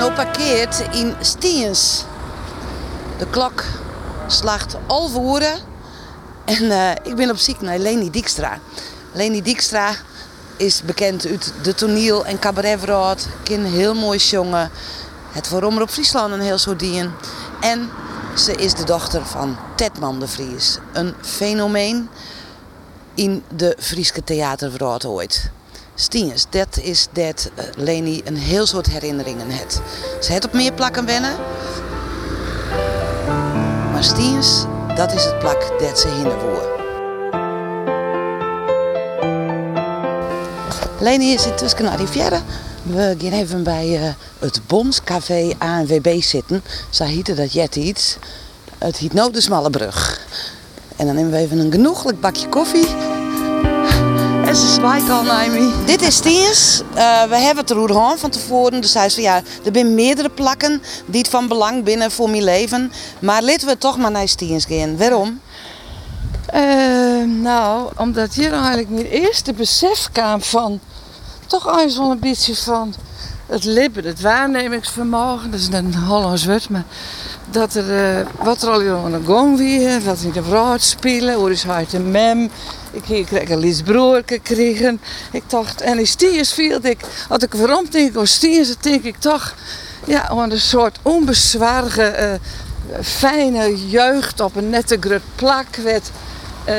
Auto nu parkeerd in Stiens. De klok slacht al voeren. En eh, ik ben op zoek naar Leni Dijkstra. Leni Dijkstra is bekend uit de toneel- en cabaretwereld. Kan heel mooi zongen. Het voor Omroep Friesland een heel soort dien. En ze is de dochter van Tedman de Vries. Een fenomeen in de Frieske theaterwereld ooit. Stiens, dat is dat eh, Leni een heel soort herinneringen heeft. Ze heeft op meer plakken wennen. Maar Stiens, dat is het plak dat ze hinderwoer. Leni is intussen naar Rivière. We gaan even bij eh, het Bondscafé ANWB zitten. Zo heette dat jet iets. Het heet nou de Smalle Brug. En dan nemen we even een genoeglijk bakje koffie. Al. Dit is Stiens. Eh, we hebben het erover gehad van tevoren. Dus hij zei ja, er zijn meerdere plakken die het van belang binnen voor mijn leven. Maar laten we toch maar naar Stiens gaan. Waarom? Eh, nou, omdat hier eigenlijk mijn eerste besef kwam van... toch eigenlijk wel een beetje van het lippen, het waarnemingsvermogen. Dat is een Hollands woord, maar dat er, eh, wat er al aan de gang weer, wat in de raad spelen, hoe is hij te mem. Ik kreeg een lies broer gekregen. Ik dacht, en die stiers viel ik, als ik waarom denk stiers, dan denk ik toch, ja, aan een soort onbezwaardige, eh, fijne jeugd op een nette grut plak. Werd, eh,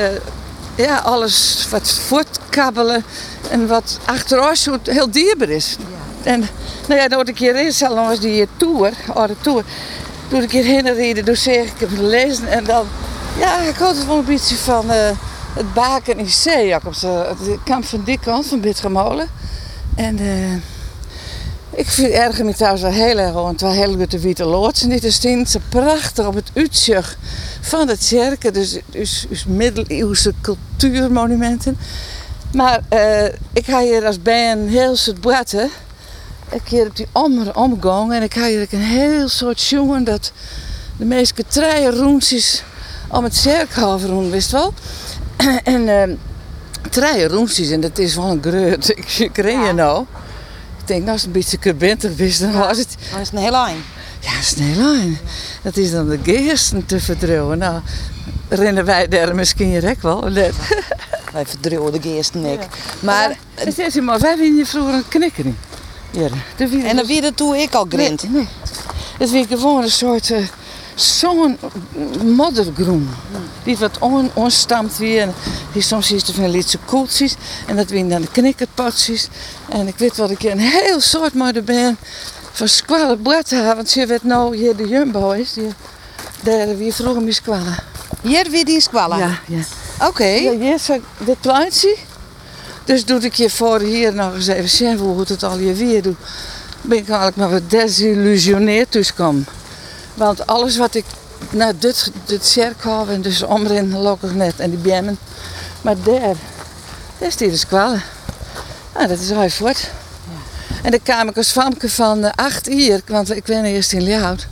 ja, alles wat voortkabbelen en wat achteruit heel dierbaar is. En nou ja, dan ik hier al was die tour, oude tour. Toen ik hierheen reden, toen zeg ik hem lezen en dan, ja, ik had het wel een beetje van eh, het baken. Ik op de het kamp van die kant van Bittermolen. En eh, ik vind erger me trouwens wel heel erg, want was heel goed de witte loodsen niet te zien. Ze prachtig op het uitzicht van het kerken, dus, dus, dus middeleeuwse cultuurmonumenten. Maar eh, ik ga hier als bij een heel soort bratten. Ik hier op die om, omgang en ik ga hier een heel soort jongen dat de meeste treien roensjes om het cirkelhaven rond, wist wel. en uh, treien roensjes en dat is wel een greut. Ik, ik reed je nou. Ik denk, nou als het een beetje kerbentig is, dan was het... Dat is een heel lijn. Ja, dat is een heel lijn. Dat is dan de geesten te verdrouwen. Nou, rennen wij daar misschien direct wel. net. Wij verdruwen de geesten ik. Maar, zei ze, maar wij winnen je vroeger een knikker niet. Ja, en dan weer dat toen ik al grind. Nee, nee. Het was gewoon een soort uh, zo'n moddergroen. Die wat on, onstamt weer. En die soms is er van lietse koeltjes. En dat winnen dan de knikkerpotjes. En ik weet wat ik een heel soort modder ben. Van squallen bratten. Want je weet nou hier de Jumbo is. Die, daar wie vroeger mee squallen. Hier weer die squallen. Ja, ja. Oké. Ja, hier is dit plantje. Dus doe ik je voor hier nog eens even zien hoe het al je weer doet. Ben ik eigenlijk maar wat desillusioneerd dus kom. Want alles wat ik naar dit, dit cirkel en dus omrin gelukkig net en die bemmen. Maar daar, daar is die de kwallen. Nou, dat is heel voort. En dan kwam ik als famke van uh, acht hier, want ik ben eerst in Ljout.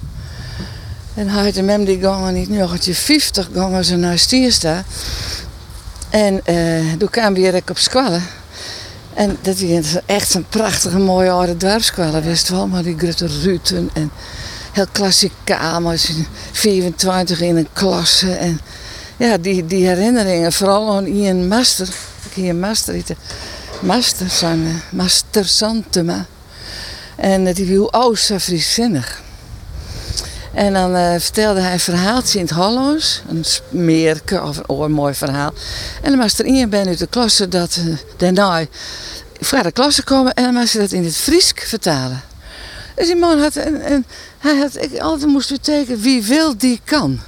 En hij de mem die gingen niet nog een 50 gingen ze naar Stiersta. En uh, toen kwam weer ik op squallen. En dat is echt een prachtige mooie oude dorpskwallen, wist wel. Maar die grote ruten en heel klassiek kamers. 24 in een klasse. En ja, die, die herinneringen, vooral aan Ian Master. Ik hier Master eten. Master, zijn Master Santema. En die viel oud zo frieszinnig. En dan uh, vertelde hij een verhaaltje in het Hollands. Een smeerke of een oormooi verhaal. En dan was er iemand bij uit de klasse dat uh, daarna voor de klasse komen en dan moest hij dat in het Friesk vertalen. Dus die man had, en, en hij had ik altijd moest betekenen wie wil die kan.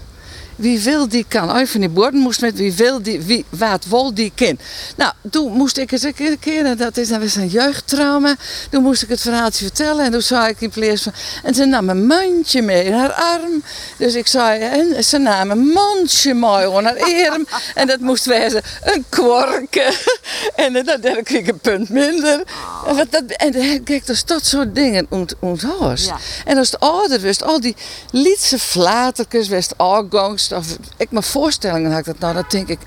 Wie wil die kan. Als van die borden moest met wie wil die, wie, wat wil die kind. Nou, toen moest ik eens een keer, dat is dan weer een jeugdtrauma. Toen moest ik het verhaaltje vertellen en toen zei ik in plaats van. En ze nam een mandje mee in haar arm. Dus ik zei, en ze nam een mandje mee in haar arm. En dat moest wezen een kwarken. En dan kreeg ik een punt minder. En, wat dat, en kijk, dus dat soort dingen onthouden. Ja. En als het ouder was, al die lietse flaterkes, was Of ik me voorstellingen had ik dat nou, dan denk ik.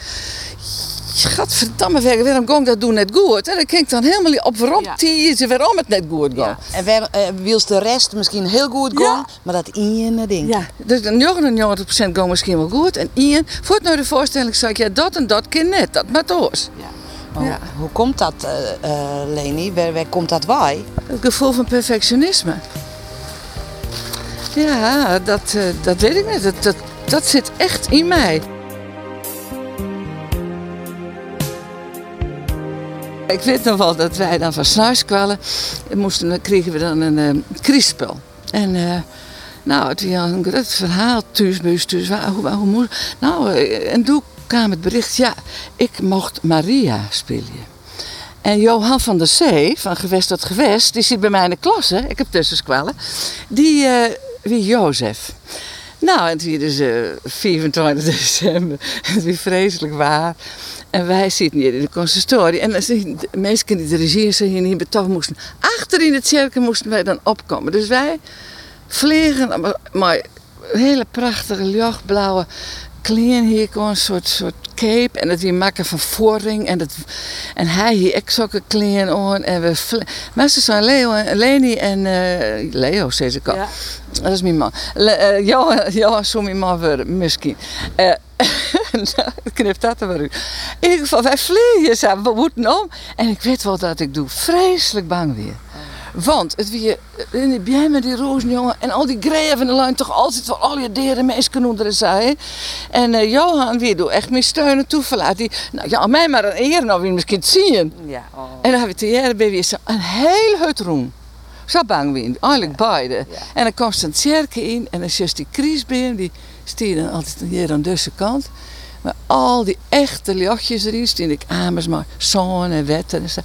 Gadverdamme, waarom ging dat doen net goed? En dan kijk ik dan helemaal op waarom Ja. die waarom het net goed gaat. En waar, eh, wils de rest misschien heel goed Ja. gaan, maar dat ene ding. Ja, dus de 99% gaat misschien wel goed. En Ian, voor het nou de voorstelling zei ik, ja, dat en dat keer net, dat maar toos. Ja. Hoe komt dat, eh, Leni? Waar, waar komt dat bij? Het gevoel van perfectionisme. Ja, dat, eh, dat weet ik niet. Dat, dat, dat zit echt in mij. Ik weet nog wel dat wij dan van Snuis kwamen. en Moesten, dan kregen we dan een uh, kriespel. En eh, nou, het was een groot verhaal thuis thuis. Waar- Hoe, hoe, nou, eh, en toen kwam het bericht, ja, ik mocht Maria spelen. En Johan van der Zee, van Gewest tot Gewest, die zit bij mij in de klas, hè? ik heb tussenskwallen. Die, eh wie Jozef. Nou, en het was dus eh, 24 december. Het was vreselijk waar. En wij zitten hier in de consistorie. En de mensen die de regie hier niet betoog moesten. Achter in het cirkel moesten wij dan opkomen. Dus wij vliegen, maar, hele prachtige lichtblauwe kleren hier, gewoon een soort, soort cape. En dat we maken van voorring. En, dat, en hij hier ook zulke kleren aan. En we ze zijn Leo en Leni en eh, Leo, zei ze al. Ja. Dat is mijn man. Le, eh, Johan, Johan zou mijn man worden, misschien. Eh nou, knip dat er maar uit. In ieder geval, wij vliegen samen, we moeten om. En ik weet wel dat ik doe vreselijk bang weer. Want het weer in die met die rozenjongen en al die greven in de lijn toch altijd wel al je deren mensen onder zei. En eh, Johan weer doe echt meer steunen toeverlaat. Die, nou ja, mij maar een eer nou weer misschien zien. Ja. Oh. En dan hebben we te jaren bij weer een heel hut roem. Zo bang weer, eigenlijk beide. En dan komt ze een cirkel in en dan is juist die kriesbeer, die stier dan altijd hier aan deze kant. Maar al die echte lichtjes erin, stien ik amers maar zon en wetten en zo.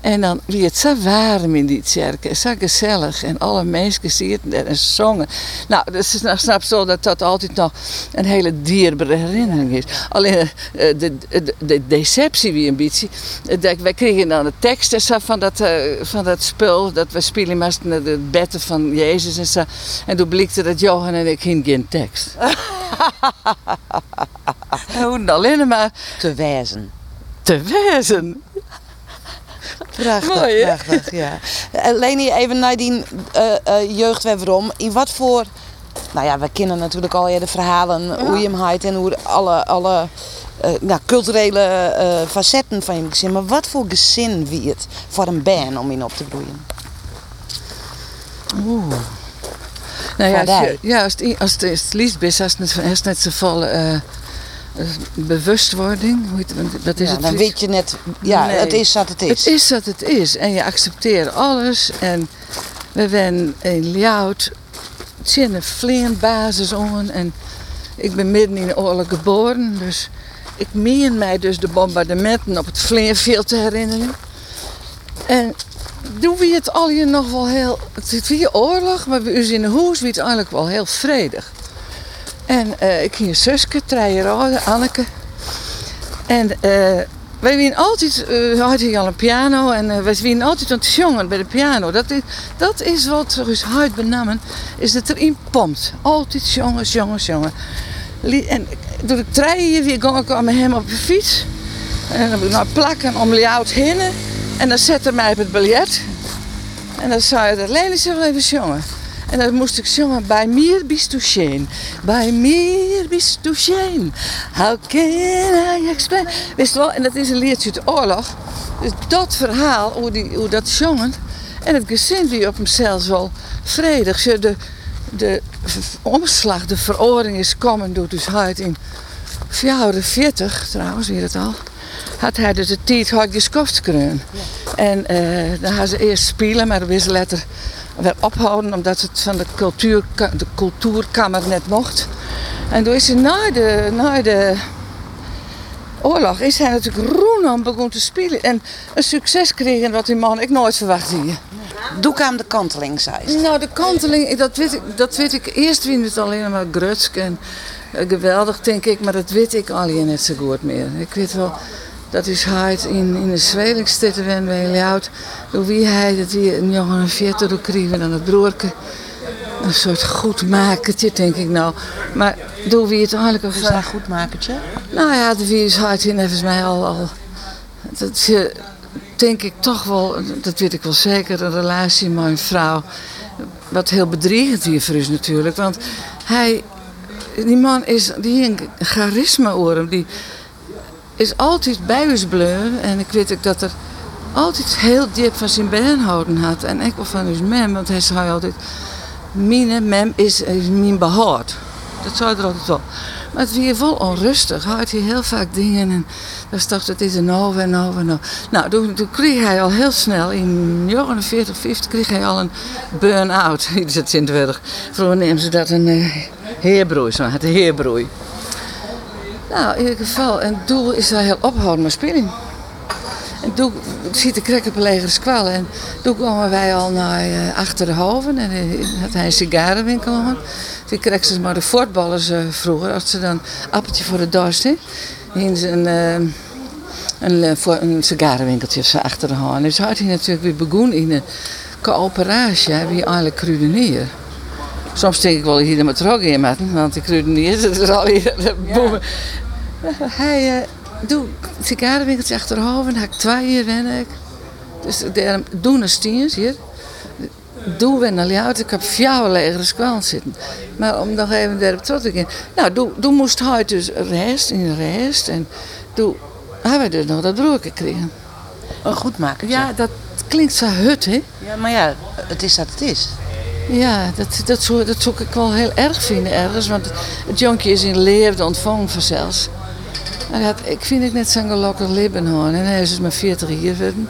En dan wie het zo warm in die cirkel, zo gezellig. En alle mensen zitten er en zongen. Nou, dus is nou snap zo dat dat altijd nog een hele dierbare herinnering is. Alleen eh, de, de, de deceptie wie een beetje. eh, dat- Wij kregen dan de tekst en zo van dat, eh, van dat spul. Dat we spelen moesten de betten van Jezus en zo. En toen blikte dat Johan en ik geen tekst. We hoefden alleen maar Te wijzen. te wezen. Prachtig, Mooi, prachtig, ja. Eh, Leni, even naar die jeugd weer waarom. In wat voor... Nou ja, we kennen natuurlijk al de verhalen, hoe je hem houdt en hoe alle, alle nou, culturele facetten van je gezin. Maar wat voor gezin wie het voor een band om in op te groeien? Oeh. Nou ja, als, Vaardij. je, ja, als, het, als het, als het liefst is, als het, als het net zoveel eh, eh, bewustwording, hoe heet het, dat is ja, het dan weet je net, ja, Nee. het is wat het is. Het is wat het is en je accepteert alles. En we zijn in Ljout, het zit een vleenbasis aan en ik ben midden in de oorlog geboren. Dus ik meen mij dus de bombardementen op het vleenveld te herinneren. En doen we het al hier nog wel heel... Het is weer oorlog, maar bij ons in de huis wie het eigenlijk wel heel vredig. En eh, ik ging een zusje, ouder, Anneke. En eh wij winnen altijd, eh hadden hier al een piano en wij winnen altijd aan het jongen bij de piano. Dat is, dat is wat dus hard benamen, is dat erin pompt. Altijd jongens, jongens, jongen. En door de trein weer ging ik met hem op de fiets. En dan heb ik nou plakken om Ljout heen. En dan zette hij mij op het biljet. En dan zei hij dat Leni zou wel even jongen. En dan moest ik zongen, bij mir bist du schön, bij mir bist du schön. How can I explain? Wist wel, en dat is een liedje uit de oorlog. Dus dat verhaal, hoe, die, hoe dat zongen. En het gezin wie op hemzelf wel vredig. Zo De, de omslag, de veroring is komen door dus huid in 44 trouwens, weer het al. Had hij dus de tijd hard kunnen. En eh, dan hadden ze eerst spelen, maar dan wist ze later weer ophouden omdat het van de, cultuur, de cultuurkamer net mocht. En toen is hij na de, na de oorlog is hij natuurlijk roenam begonnen te spelen. En een succes kregen wat die man ik nooit verwacht hier. Doe ik aan de kanteling, zei ze. Nou, de kanteling, dat weet ik, dat weet ik eerst wie het alleen maar grutsk en eh, geweldig, denk ik, maar dat weet ik al net zo goed meer. Ik weet wel, dat is hij in, in de Zwelingsteden wen bij oud. Door wie hij dat die een jongen een veertig door kregen aan het broerke. Een soort goedmakertje, denk ik nou. Maar door wie het eigenlijk... Of, is dat een goedmakertje? Nou ja, de wie is hard in volgens mij al... al dat je, denk ik toch wel, dat weet ik wel zeker, een relatie met een vrouw. Wat heel bedreigend hier voor is natuurlijk. Want hij, die man is, die een charisma oor die is altijd bij ons bleven. En ik weet ook dat er altijd heel diep van zijn been houden had. En ik wel van ons mem, want hij zei altijd, mijn mem is, is mijn behoud. Dat zei er altijd wel. Maar het weer vol onrustig. Hij had hier heel vaak dingen en dan dacht het is een over en over en over. Nou, toen, toen, kreeg hij al heel snel, in 49, 50, kreeg hij al een burn-out. Dat is de Vroeger nemen ze dat een uh, heerbroei, zo het heerbroei. Nou, in ieder geval, en doel is hij heel ophouden met spelen. En toen ziet de krek op een legere squal. En toen kwamen wij al naar uh, achter de hoven. En uh, had hij een sigarenwinkel. Toen kregen ze maar de voortballers uh, vroeger. Als ze dan appeltje voor de dorst. In zijn, een, voor een sigarenwinkeltje zo achter de. En dus had hij natuurlijk weer begonnen in een coöperatie. Wie eigenlijk krudenier. Soms denk ik wel hier met rok in want die krudenier, dat is al hier boemen. Ja. Hij doe sigarenwinkeltje achterhoofd, ik twee hier ben ik. Dus daar doen een stiens hier. Doe we naar jou, ik heb vier legere squal zitten. Maar om nog even daarop terug te gaan. Nou, doe, doe moest hij dus rest in rest. En doe hebben we dus nog dat broer gekregen. Een goed maken. Ja, dat klinkt zo hut, hè? Ja, maar ja, het is dat het is. Ja, dat, dat, zou, dat zou ik wel heel erg vinden ergens. Want het jonkje is in leefde ontvangen vanzelfs. En dat, ik vind het net zo'n gelukkig leven hoor. En hij is dus maar 40 jaar geworden.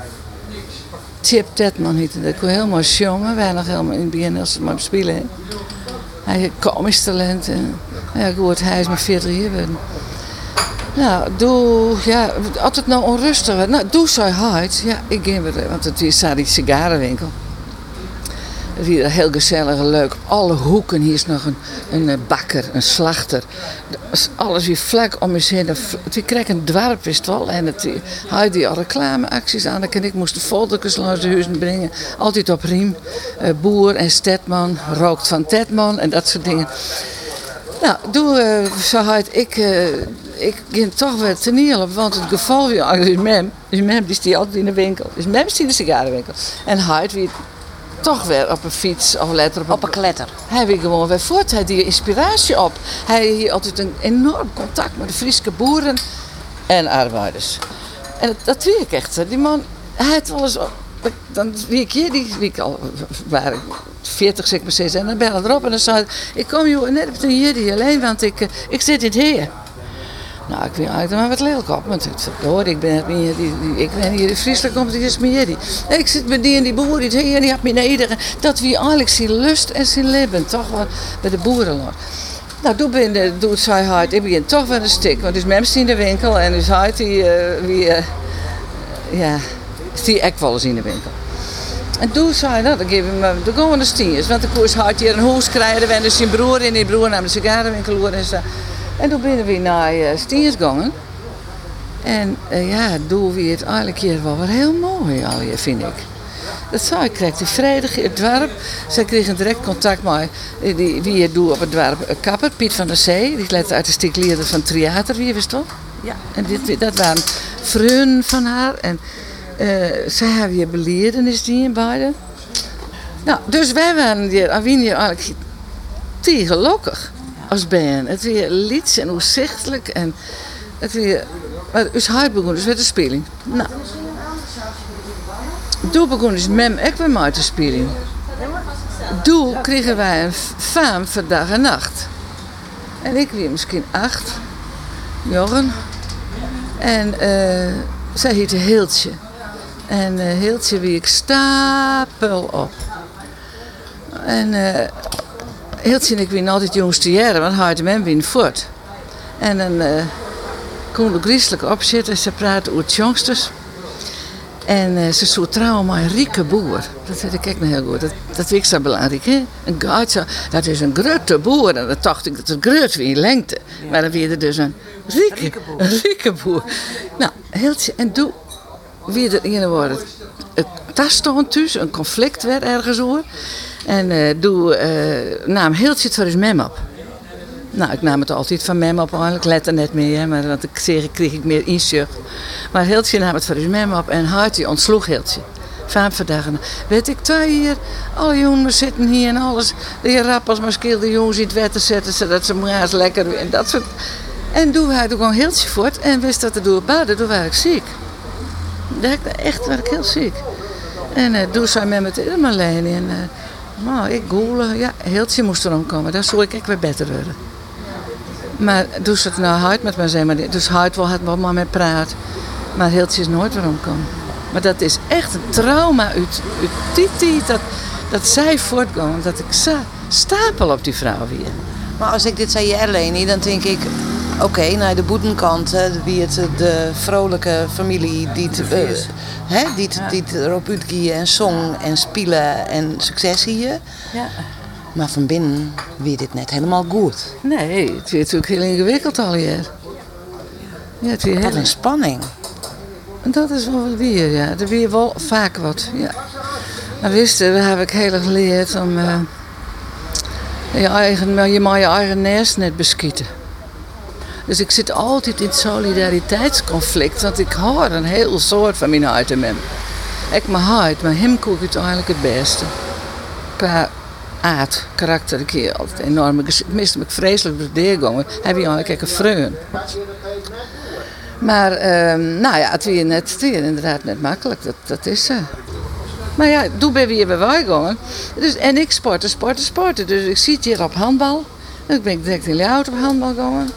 Chip Tetman heette dat. Ik was helemaal jongen. Wij nog helemaal in het begin als ze maar spelen. Hij heeft komisch talent. En, ja, goed, hij is maar 40 jaar geworden. Nou, doe, ja, altijd nou onrustig. Nou, doe zo hard. Ja, ik ging weer, want het is daar die sigarenwinkel. Het is hier heel gezellig en leuk. Alle hoeken hier is nog een, een eh, bakker, een slachter. Alles weer vlak om je heen. Het krijgt een dwarp, wist wel. En het had die al reclameacties aan. En ik moest de folders langs de huizen brengen. Altijd op riem. Uh, boer en Stedman. Rookt van Tedman en dat soort dingen. Nou, doe uh, zo hard. Ik, ik ging toch weer te op, want het geval weer is mem. Dus mem die altijd in de winkel. Dus mem stiet in de sigarenwinkel. En hard weer toch weer op een fiets of letter op, op een kletter. Hij wil gewoon weer voort. Hij die inspiratie op. Hij heeft altijd een enorm contact met de Friese boeren en arbeiders. En dat, dat ik echt. Die man, hij had wel eens... Dan wie ik hier, die wie ik al waren 40 zeg maar en dan belde erop en dan zei ik kom je net op hier alleen, want ik, eh, ik zit in het heer. Nou, ik vind eigenlijk maar wat lelijk op. Want het hoor, ik ben, die, die, ik ben hier in Friesland, komt het is meer die. Ik zit met die en die boer, die, en die had me neder. Dat we eigenlijk zien lust en zien leven, toch wel bij de boeren. Nou, toen ben de, doet zij hard. Ik begin toch wel een stuk, want dus mensen in de winkel en dus hard die, wie, uh, ja, die ik wel in de winkel. En toen zei dat, dan geven we de gewone stiers. Want de koers had hier een huis krijgen, en dus zijn broer in die broer naar de sigarenwinkel en zo. En toen ben we naar uh, Stiers gegaan. En uh, ja, toen weer het eigenlijk hier wel weer heel mooi al hier, vind ik. Dat zou ik kreeg die vrijdag in het dorp. Zij kregen direct contact met die, wie het doet op het dorp. Kapper, Piet van der Zee. Die is artistiek leerder van theater, wie wist toch? Ja. En dit, dat waren vrienden van haar. En uh, zij hebben hier belierenis die in beide. Nou, dus wij waren hier, hier eigenlijk te gelukkig als band. Het weer lieds en oerzichtelijk en het weer... Maar het is hard begonnen, dus werd de speling. Nou. Toen begon dus mem ik weer met de speling. Toen kregen wij een faam voor dag en nacht. En ik weer misschien acht, Jorgen. En uh, zij heette Heeltje. En uh, Heeltje wie ik stapel op. En uh, heel zin ik win altijd jongste jaren, want hij de win voort. En dan uh, kon de griezelig opzitten en ze praten over het jongsters. En uh, ze zo trouwen met een rieke boer. Dat weet ik ook nog heel goed. Dat, dat vind ik zo belangrijk. Hè? Een gaatje, dat is een grote boer. En dat dacht ik dat het groot in lengte. Ja. Maar dan weer er dus een rieke, een rieke boer. Een rieke boer. Nou, heel, en doe weer er in worden. Het taststond thuis, een conflict werd ergens hoor. En uh, doe, uh, naam heel het voor eens mem op. Nou, ik nam het altijd van mem op, ik let er net meer, maar want ik zeg, kreeg ik meer inzicht. Maar Hiltje nam het voor zijn mem op en Hartje ontsloeg Hiltje. Vijf verdagen. Weet ik, twee hier, alle jongens zitten hier en alles. De heer Rappels, maar skeel de jongens in het wetten zetten, zodat ze maar lekker en dat soort. En toen hij toen gewoon Hiltje voort en wist dat er door baden, toen was ik ziek. Echt werd ik heel ziek. En uh, toen zei met me helemaal alleen. En nou, ik goelen, ja, Hiltje moest erom komen. Daar zou ik echt weer beter worden. Maar toen ze het nou hard met me zei, maar dus hard wil het wel maar met praat. Maar Hiltje is nooit waarom komen. Maar dat is echt een trauma uit, uit dat, dat zij voortkomen. Dat ik sta, stapel op die vrouw weer. Maar als ik dit zei je alleen, dan denk ik... Oké, naar de boetenkant, hè, wie het de vrolijke familie die het, uh, hè, die het, die en zong en spelen en succes hier. Ja. Maar van binnen weet dit net helemaal goed. Nee, het is natuurlijk heel ingewikkeld al hier. Ja, het Wat een spanning. En dat is wel weer, ja. Er weer wel vaak wat, ja. Maar wist je, we hebben ik heel erg geleerd om uh, je, eigen, je mag je eigen nest net beschieten. Dus ik zit altijd in het solidariteitsconflict, want ik hoor een heel soort van mijn huid in hem. Ik mijn huid, maar hem kook het eigenlijk het beste. Qua aard, karakter, ik hier altijd enorm. Ik mis me vreselijk door deurgongen. Heb je eigenlijk een vreun. Maar, um, nou ja, het is net, inderdaad net makkelijk. Dat, dat is ze. Maar ja, toen ben weer bij wij gegaan. Dus, en ik sporten, sporten, sporten. Dus ik zit hier op handbal. Ben ik direct in Leeuwarden op handbal gegaan.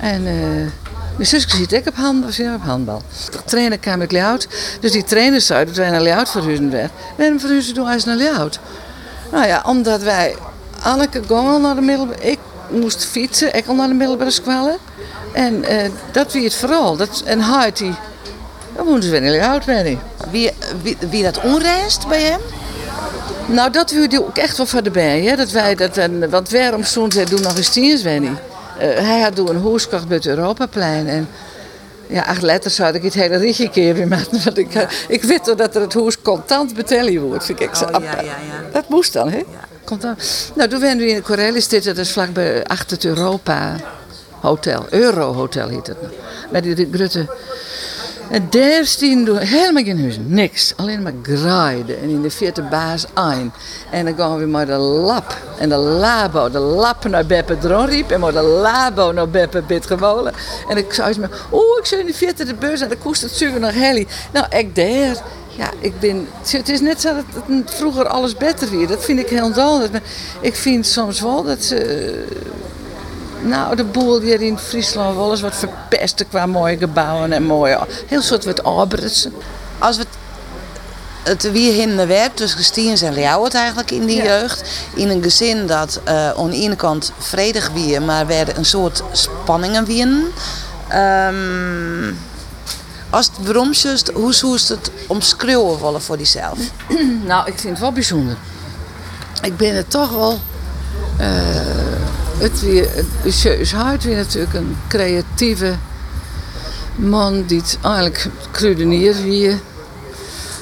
En uh, mijn zusje zit ik op handbal, ja, op handbal. De trainer kwam ik Leeuwarden. Dus die trainer zei dat wij naar Leeuwarden verhuizen werden. We hebben verhuizen doen als naar Leeuwarden. Nou ja, omdat wij Anneke gingen naar de middelbare... Ik moest fietsen, ik al naar de middelbare school. En uh, dat wie het vooral. Dat, en Heidi, dat moeten ze niet oud werden. Wie, wie, wie dat onreist bij hem? Nou, dat wil ook echt wel van de bij. Hè? Dat wij dat, en, want waarom hij doen nog eens tien, Wenny? Uh, hij had toen een hoeskocht bij het Europaplein. En ja, acht letters zou ik het hele rietje keer Want ik, ja. ik weet dat er het hoes contant betalen wordt. Vind ik oh, ja, ja, Dat moest dan, hè? Contant. Nou, toen werden we in Corellis dit, dat is vlakbij achter het Europa Hotel. Euro Hotel heet het. Bij die, die grote en daar staan helemaal geen huizen, niks. Alleen maar graaiden en in de vierde baas een. En dan gaan we maar de lap en de labo, de lap naar Beppe Dronriep en maar de labo naar Beppe Bit gewolen. En ik zei me, oh, ik zit in de vierde de bus en dan kost het zuur naar Helly. Nou, ik daar. Ja, ik ben, het is net zo dat het vroeger alles beter weer. Dat vind ik heel dol. Ik vind soms wel dat ze nou, de boel hier in Friesland wel eens wat verpesten qua mooie gebouwen en mooie, heel soort wat. Als we het wie hinder werd tussen Stiens en Leeuwert eigenlijk in die jeugd. In een gezin dat uh, aan de ene kant vredig wie, maar werden een soort spanningen winnen. Um, als het waarom hoe zou het omschreeuwen willen voor diezelf? nou, ik vind het wel bijzonder. Ik ben het toch wel... Uh, het weer, weer natuurlijk een creatieve man die het eigenlijk kruidenier wie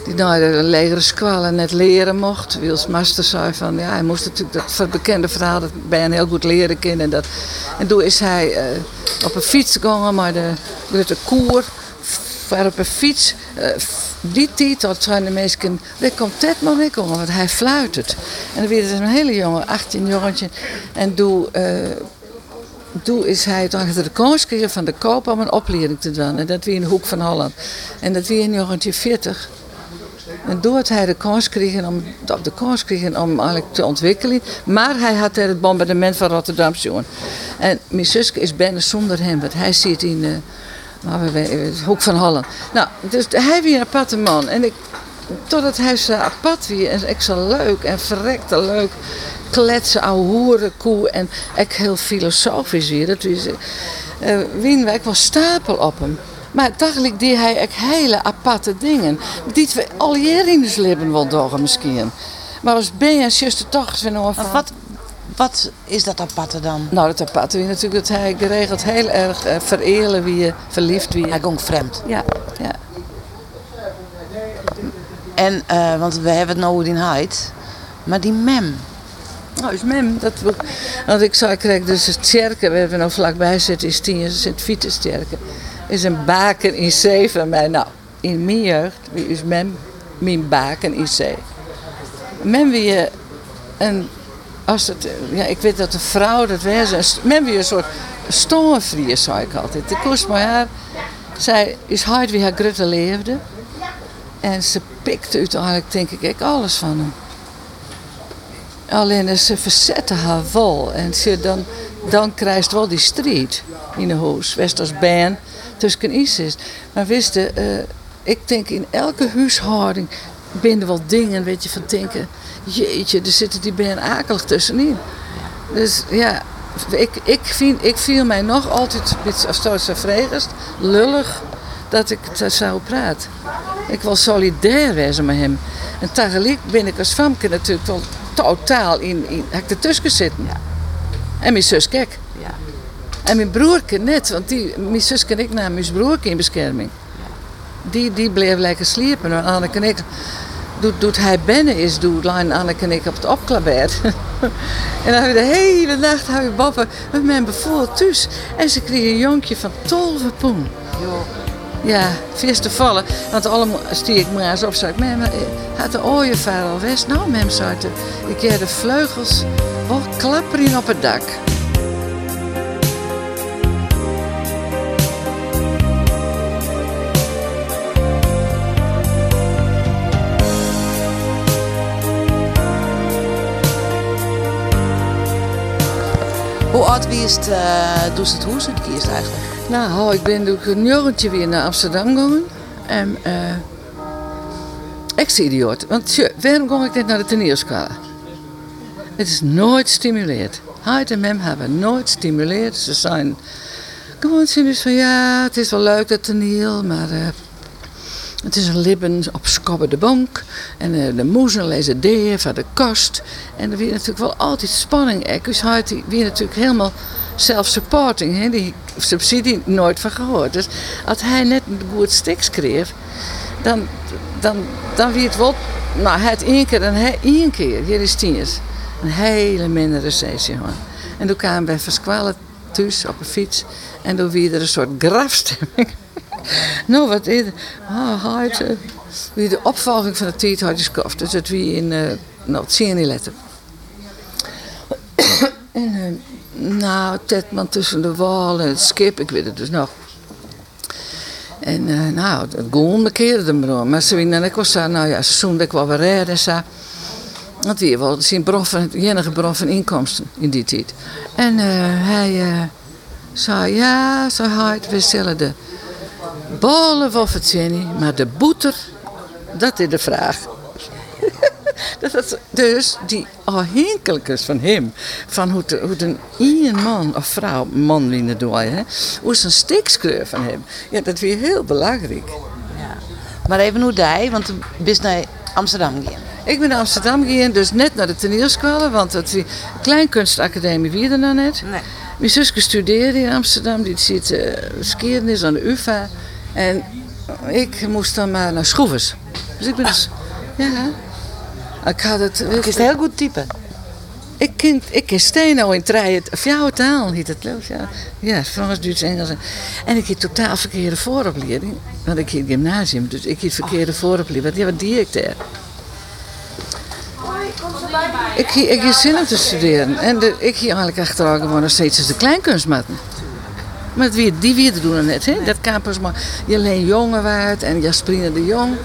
die naar de legere squallen net leren mocht. Wils Master zei van, ja, hij moest natuurlijk dat bekende verhaal dat bij een heel goed leren kennen. Dat, en toen is hij uh, op een fiets gegaan, maar de, de koer op een fiets. Uh, die dat zijn de mensen, daar komt Ted maar mee komen, want hij fluit En dan het een hele jongen, 18 jongetje. En toen, uh, toen is hij toch de van de koop om een opleiding te doen. En dat weer in de hoek van Holland. En dat weer een jongetje 40. En doordat hij de kans kreeg om, op de kans kreeg om eigenlijk te ontwikkelen. Maar hij had het bombardement van Rotterdam gezien. En mijn zusje is bijna zonder hem, want hij zit in... Uh, nou, we Hoek van Holland. Nou, dus hij weer een aparte man. En ik, totdat hij zo apart weer en ik zo leuk en verrekte leuk. kletsen, ouwe hoeren, koe en ik heel filosofisch weer. Dat is, uh, wel stapel op hem. Maar dagelijk deed hij ook hele aparte dingen. Die we al hier in het leven wel doen misschien. Maar als ben je zuster toch. Wat, wat is dat aparte dan? Nou, dat aparte is natuurlijk dat hij geregeld heel erg uh, verelen wie je verliefd wie. Hij ging vreemd. Ja, ja. En, uh, want we hebben het nou in huid, maar die mem. Nou, is mem. Dat, want ik zou krijg dus het sterke, we hebben nou vlakbij zitten, is tien, zit Vietensterke. Is een baken in zee van mij. Nou, in mijn jeugd wie is mem, mijn baken in zee. Mem wie je een als het, ja, ik weet dat de vrouw dat was. Men weer een soort stoomvrier, zei ik altijd. De koers maar haar. Zij is hard wie haar grutte leefde. En ze pikte uiteindelijk, denk ik, alles van hem. Alleen ze verzette haar wol. En ze dan, dan krijgt wel die strijd in de huis. West als band tussen ISIS. Maar wist uh, ik denk in elke huishouding binnen wel dingen, weet je, van denken jeetje, er zitten die ben akelig tussenin. Dus ja, ik, ik, vind, ik viel mij nog altijd een beetje als vregest, lullig, dat ik het zo praat. Ik wil solidair wezen met hem. En tegelijk ben ik als famke natuurlijk wel totaal in, in heb ik ertussen zitten. Ja. En mijn zus kijk. Ja. En mijn broerke net, want die, mijn zus en ik namen mijn broerke in bescherming. Die, die bleef lekker sliepen. En Anneke en ik doet, doet hij binnen is, doet Lijn, Anneke en ik op het opklabert. en dan de hele nacht hebben we boven met mijn bijvoorbeeld thuis. En ze kregen een jonkje van 12 poen. Ja, vies te vallen. Want allemaal stier ik maar eens op. Zei ik, mem, eh, had de ooievaar al west? Nou, mem, zei ik heb de vleugels wel klapperen op het dak. Hoe oud was het, uh, toen het uitkiest eigenlijk? Nou, ik ben door een jongetje weer naar Amsterdam gegaan. En uh, ik zie idioot. Want waarom ga ik net naar de toneelschool? Het is nooit stimuleerd. Hij en mem hebben nooit stimuleerd. Ze zijn gewoon dus van ja, het is wel leuk dat toneel, maar uh, het is een libben op skobbe de bank. En uh, de moezen lezen D van de kast. En er weer natuurlijk wel altijd spanning. Dus hij weer natuurlijk helemaal self-supporting. Die subsidie nooit van gehoord. Dus als hij net een goed stik schreef, dan, dan, dan wie het wel. Nou, het één keer en hij één keer. Hier is tieners. Een hele minder recessie. Hoor. En toen kwamen wij verskwalen thuis op een fiets. En toen weer er een soort grafstemming. Nou, wat is het uh, wie de opvolging van de gekocht. Dus het wie in, uh, nou, het zien letten. en, uh, nou, Tetman tussen de wal en het schip, ik weet het dus nog. En uh, nou, het goon bekeerde me Maar ze en ik was daar, nou ja, ze zoende ik wel weer redden en zo. Want die wel zien bron van, enige bron van inkomsten in die tijd. En uh, hij uh, zei, ja, zei hij, we stellen de Het niet, maar de boeter, dat is de vraag. dus die afhankelijkheid van hem, van hoe, de, hoe een één man of vrouw, man wie het doet, hè, hoe is een stikskeur van hem, ja, dat weer heel belangrijk. Ja. Maar even hoe jij, want je bent naar Amsterdam gegaan. Ik ben naar Amsterdam gegaan, dus net naar de toneelschool, want het Kleinkunstacademie wie er nou net. Nee. Mijn zusje studeerde in Amsterdam, die zit uh, aan de UvA. En ik moest dan maar naar Schroevers. Dus ik ben dus, ja, ik had het... Het is een heel goed type. Ik ken, ik ken stenen in treien, of jouw taal heet het ja. Ja, Frans, Duits, Engels. En ik heb totaal verkeerde vooropleiding. Want ik het gymnasium, dus ik heb verkeerde vooropleiding. Ja, wat die ik daar? Ik, ik heb zin om te studeren. En de, ik hier eigenlijk achteraf gewoon nog steeds als de kleinkunstmatten. Maar wie, die doen het net, hè? Dat kan pas maar Jeleen Jonge waard en Jasperine de Jong.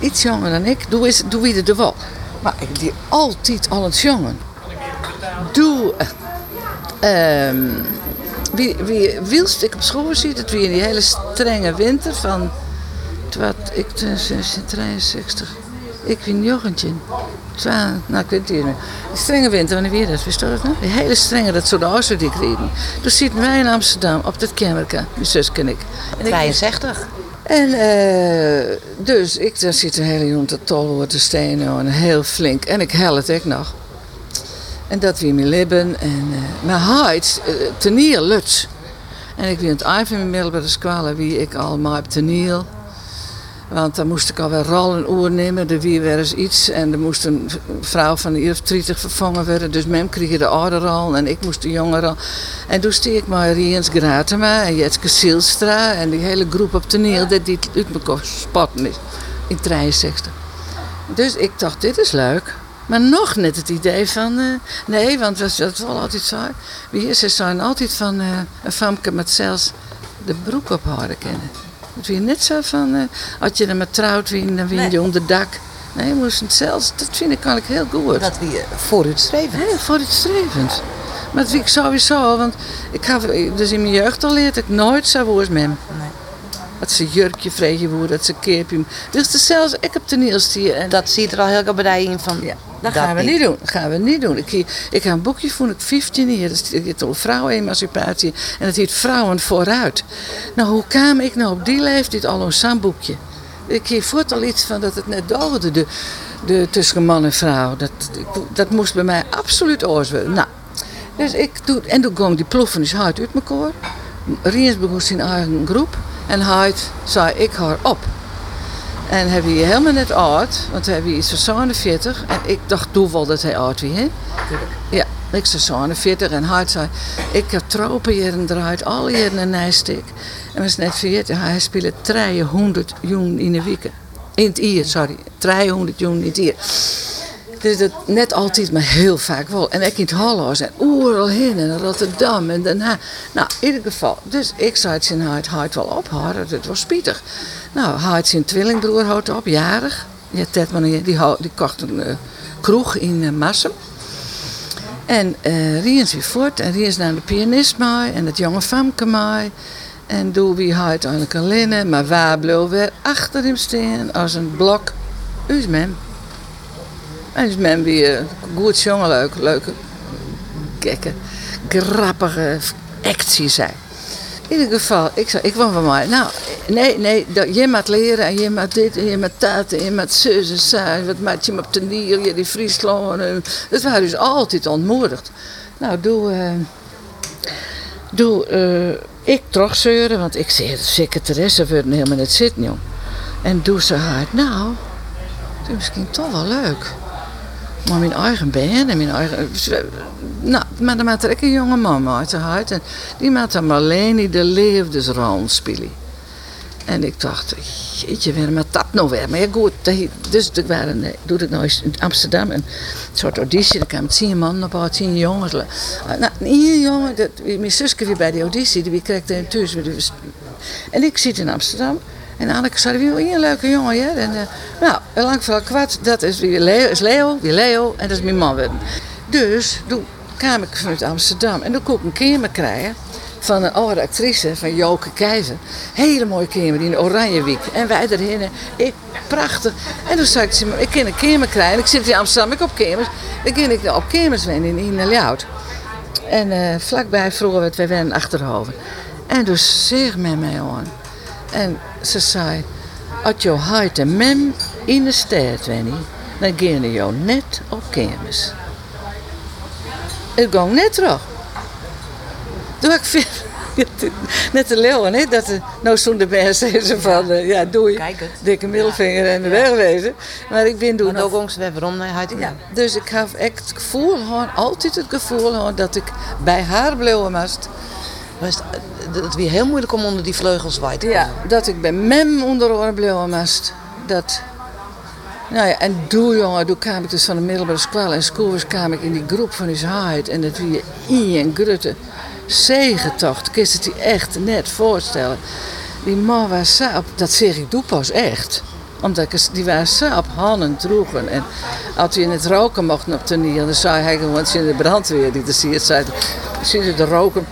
Iets jonger dan ik. Doe, is, doe wie er wel. Maar ik die altijd al het jongen. Doe. Uh, wie, wie wilst ik op school ziet het weer in die hele strenge winter van. Wat ik 63. Ik ben een jochentje. Twa, nou, ik weet het niet meer. Die strenge winter, wanneer weer dat? Wist je dat? Die hele strenge, dat soort ouders die kregen. Toen zitten wij in Amsterdam op dat kamerke, mijn zus en ik. En ik 62. en eh, dus ik daar zit een hele jongen te tollen te stenen en heel flink. En ik hel het ook nog. En dat weer mijn lippen. En, eh maar huid, uh, tenier luts. En ik aan het eind van mijn middelbare school wie ik al maar op tenier. Want dan moest ik alweer rollen oer nemen, er wie weer eens iets. En er moest een vrouw van de of 30 vervangen worden. Dus mem kreeg de oude rol en ik moest de jonge rol. En toen steek ik maar Riens Gratema en Jetske Silstra en die hele groep op toneel dat die uit elkaar spotten is. In 63. Dus ik dacht, dit is leuk. Maar nog net het idee van, eh, nee, want dat was wel altijd zo. Wie ze zijn altijd van eh, een famke met zelfs de broek op houden kennen. Het weer net zo van, eh, als je er met trouwt, wie, dan win je Nee. onder dak. Nee, moest het zelfs, dat vind ik eigenlijk heel goed. Dat we vooruitstreven. Heel vooruitstrevend. Maar dat vind ik sowieso, want ik ga, dus in mijn jeugd al leerde ik nooit zo woord met hem. Nee. Dat ze jurkje vregen woord, dat ze keerpje. Dus het zelfs, ik heb toneelstier en Dat ziet er al heel bij in van. ja, dat, gaan we niet doen. Dat gaan we niet doen. Ik, ik heb een boekje toen ik 15 jaar. Dat heet over vrouwenemancipatie. En dat heet Vrouwen vooruit. Nou, hoe kwam ik nou op die leeftijd al een zo'n boekje? Ik heb voort al iets van dat het net doogde, de, de, tussen man en vrouw. Dat, dat moest bij mij absoluut oors worden. Nou, dus ik doe, en toen ging die ploffen is hard uit elkaar. Riens begon zijn eigen groep. En hij zei, ik haar op. En hij wie helemaal net oud, want hij wie iets van 47. En ik dacht toen wel dat hij oud was? Ja, ik zei 47 en hij zei, ik heb tropen jaren eruit, alle jaren een nijstik. En was net vergeten, hij speelde 300 joen in de week. In het jaar, sorry. 300 joen in het jaar. Dus dat net altijd, maar heel vaak wel. En ik in het Hollands en overal heen en Rotterdam en Haag. Nou, in ieder geval. Dus ik zei het zijn huid, huid wel ophouden. Dat was spietig. Nou, huid zijn tweelingbroer houdt op, jarig. Ja, die, die, kocht een eh, kroeg in uh, Massum. En eh Riens weer voort. En Riens naar de pianist. En het jonge famke mee. En toen wie hij uiteindelijk alleen. Maar waar bleef weer achter hem staan als een blok. Us mem. En is men weer goed jongen, leuk, leuke, gekke, grappige actie zijn. In ieder geval, ik zei, ik kwam van mij. Nou, nee, nee, dat, je moet leren en je moet dit en je moet dat en je moet zus en. Wat maak je op de nier, je die Friesland. Dat waren dus altijd ontmoedigd. Nou, doe, eh, doe eh, ik terugzeuren, want ik zei, de secretaresse worden helemaal niet zitten, jong. En doe ze hard, nou, het is misschien toch wel leuk. Maar mijn eigen band en mijn eigen... Nou, maar dan maakt er ook een jonge man uit de huid. En die maakt dan alleen de leefdesrol spelen. En ik dacht, jeetje, waarom maakt dat nou weer? Maar ja, goed, dus ik waren, eh, doe ik nou eens in Amsterdam een soort auditie. Dan kwamen tien mannen op tien jongens. Uh, Nou, één jongen, mijn zusje weer bij die auditie, die kreeg er thuis. En ik zit in Amsterdam. En Anneke zei, wie een leuke jongen, ja? En, eh, nou, lang verhaal kwart, dat is Leo, is Leo, en dat is mijn man. Dus, toen kwam ik vanuit Amsterdam en toen kon ik een kamer krijgen van een oude actrice, van Joke Kijver. Hele mooie kamer, in de Oranjewiek. En wij erheen, ik, prachtig. En toen zei ik, ik kan een kamer krijgen. Ik zit in Amsterdam, ik op kamers. Dan kan ik op kamers wonen in Ineljout. En eh, vlakbij vroegen we het, wij werden Achterhoven. En dus zeg met mij aan. En ze zei, als je huid en mem in de stad wennie, dan gaan je jou net op kamers. Ik ging net terug. Toen ik veel, net de leeuwen, hè, dat er nou stond erbij ze van, eh, ja doei, Kijk het. dikke middelvinger en de wegwezen. Maar ik ben toen Maar ook ons weer waarom naar huid. ja, dus ik heb echt het gevoel gehad, altijd het gevoel gehad dat ik bij haar bleven moest. Was het, het weer heel moeilijk om onder die vleugels te Ja, dat ik bij mem onder oren bleven moest. Dat, nou ja, en doe jongen, toen kwam ik dus van de middelbare school. En school kwam ik in die groep van his huid. En dat wie in en grutte zegentocht. Kun je het je echt net voorstellen. Die man was zo op, dat zeg ik doe pas echt. Omdat ik, die waren zo op handen droegen. En als we in het roken mochten op toneel, dan zei hij gewoon, in de brandweer die te zien, zei zie je de roken.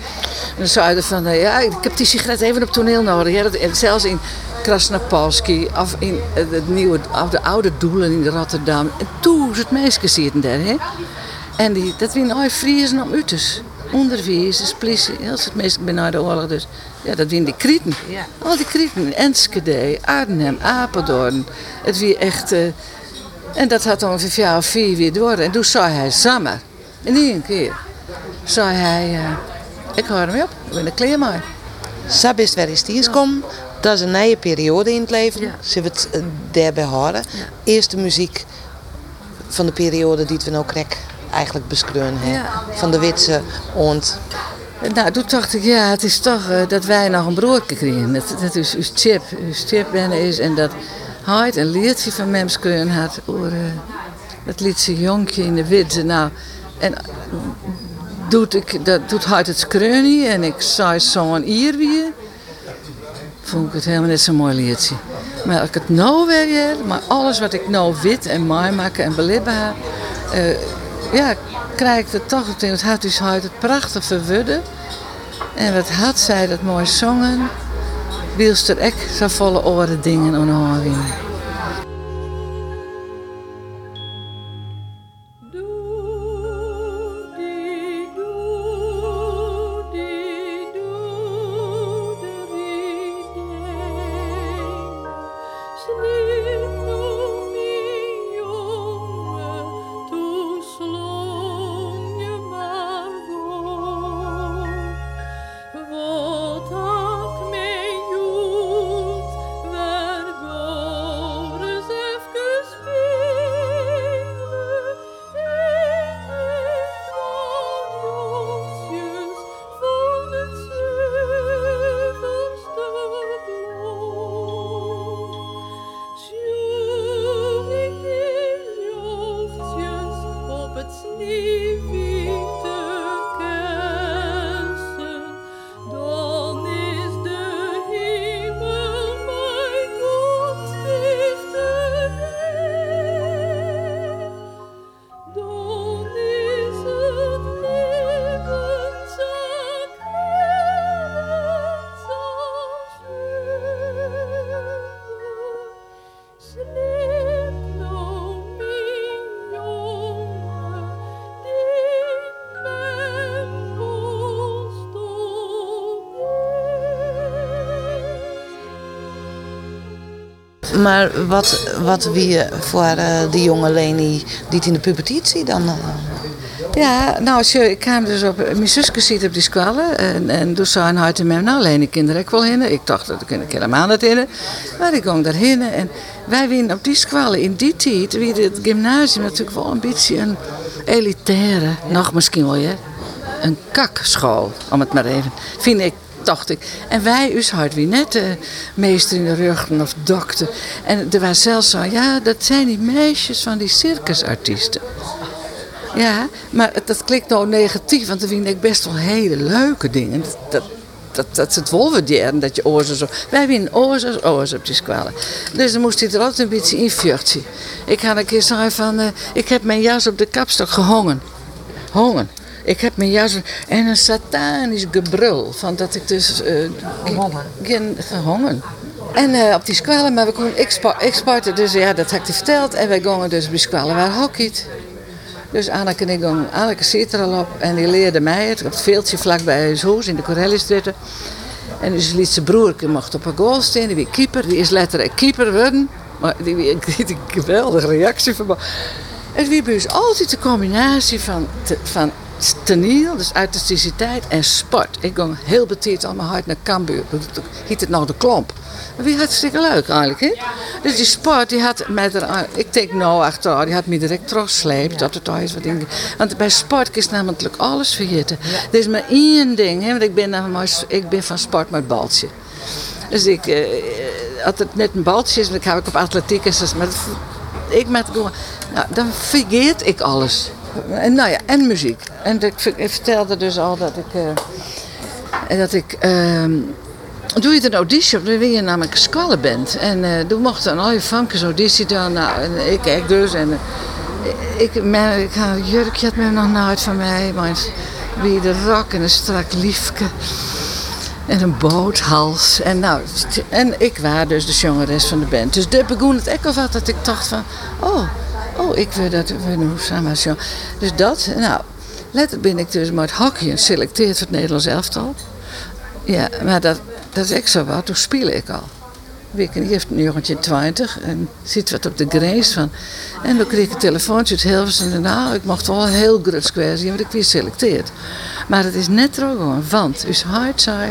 En dan zei hij van, eh, ja, ik heb die sigaret even op toneel nodig. Ja, dat, zelfs in Krasnapolski of in het nieuwe, of de oude doelen in Rotterdam. En toen het meisje zitten daar. Hè? En die, dat waren al Friesen om Uters. Onderwijzers, politie, als het meest bij de oorlog dus. Ja, dat waren die krieten. Ja. Al die krieten. Enschede, Arnhem, Apeldoorn. Het wie echt... eh, en dat had ongeveer vier of vier weer door. En toen zei hij samen. In één keer. Zei hij... eh, ik hoor hem op. Ik ben er klaar mee. Zo best waar is die komt. Dat is een nieuwe periode in het leven. Ja. Zullen we het eh, daarbij houden. Eerst de muziek van de periode die we nou krek eigenlijk beschreven hebben. Ja. Van de Witse ont. Nou, toen dacht ik, ja, het is toch eh, dat wij nog een broertje kregen. Dat, dat is uw chip, uw chip binnen is. En dat hij een liedje van Mems kunnen had over eh, dat liedje Jonkje in de Witte. Nou, en doet, ik, dat, doet hij het skreunie en ik zei zo'n ier weer. Vond ik het helemaal net zo'n mooi liedje. Maar als ik het nou weer maar alles wat ik nou wit en mooi maken en beleven heb, eh, ja, krijg ik het toch in het hart. Dus hij het prachtig verwudden. En wat had zij dat mooi zongen. Wielst er echt zo volle oren dingen aan Maar wat, wat wie voor eh, die jonge Leni die in de puberteit zie dan? eh? Ja, nou, als je, ik kwam dus op... Mijn zusje zit op die squallen. En, en toen zei hij tegen mij, nou, alleen de kinderen ik wel heen. Ik dacht, dat ik helemaal niet in. Maar ik ging daarheen. En wij winnen op die squallen in die tijd... wie het gymnasium natuurlijk wel een beetje een elitaire... nog misschien wel, ja, een kakschool, om het maar even... Vind ik, dacht ik. En wij, us hard wie net meester in de ruggen of dokter. En er was zelfs zo, ja, dat zijn die meisjes van die circusartiesten. Ja, maar dat klinkt nou negatief, want er vind ik best wel hele leuke dingen. Dat, dat, dat, dat het wolverdjeren, dat je oorzen zo... Wij winnen oorzen, oorzen op die squalen. Dus dan moest hij er altijd een beetje in fjortje. Ik had een keer zeggen van, eh, ik heb mijn jas op de kapstok gehongen. Hongen. Ik heb mijn jas en een satanisch gebrul van dat ik dus... eh Gehongen? En eh, op die squalen, maar we konden expo- exporten, dus ja, dat had ik verteld. En wij gingen dus op die squalen waar hockeyt. Dus Anneke en ik gingen, Anneke zit er al op en die leerde mij het op het veldje vlakbij huis huis in de Corellisdrutte. En dus liet zijn broer mocht op een goal staan, die weer keeper, die is letterlijk keeper geworden. Maar die kreeg een geweldige reactie van me. Het was bij ons altijd de combinatie van, te- van teniel, dus artisticiteit en sport. Ik ging heel betiert al mijn hart naar Cambuur. Dat hiet het nog de klomp. Dat was hartstikke leuk eigenlijk. Dus die sport, die had mij er, ik denk nou achter, die had me direct teruggsleept. Dat het thuis wat dingen. Want bij sport is namelijk alles vergeten. Er is maar één ding, hè? want ik ben, nou ik ben van sport met baltje. Dus ik, eh, als het net een baltje is, dan ga ik op atletiek en zo. Maar ik met gewoon, nou, dan vergeet ik alles. En nou ja, en muziek. En ik, ver- ik vertelde dus al dat ik, eh, dat ik, ehm, doe je een auditie dan wil je namelijk een squallenband. En eh toen mochten een al funkers auditie doen. Nou, en ik kijk dus en eh, ik, mijn, ik jurkje had me nog nooit van mij, maar wie de rok en een strak liefke. En een boothals. En, nou, en ik was dus de zangeres van de band. Dus daar begon het wat dat ik dacht van... Oh, oh ik wil dat we nu samen zingen. Dus dat, nou... Later ben ik dus met hockey geselecteerd voor het Nederlands elftal. Ja, maar dat, dat is zo wat. Toen speel ik al. En heeft een jongetje 20 en ziet wat op de grens van. En dan kreeg ik een telefoontje uit Hilversum. En nou, ik mocht wel heel square zien, want ik werd geselecteerd. Maar het is net zo gewoon, want dus hard zei,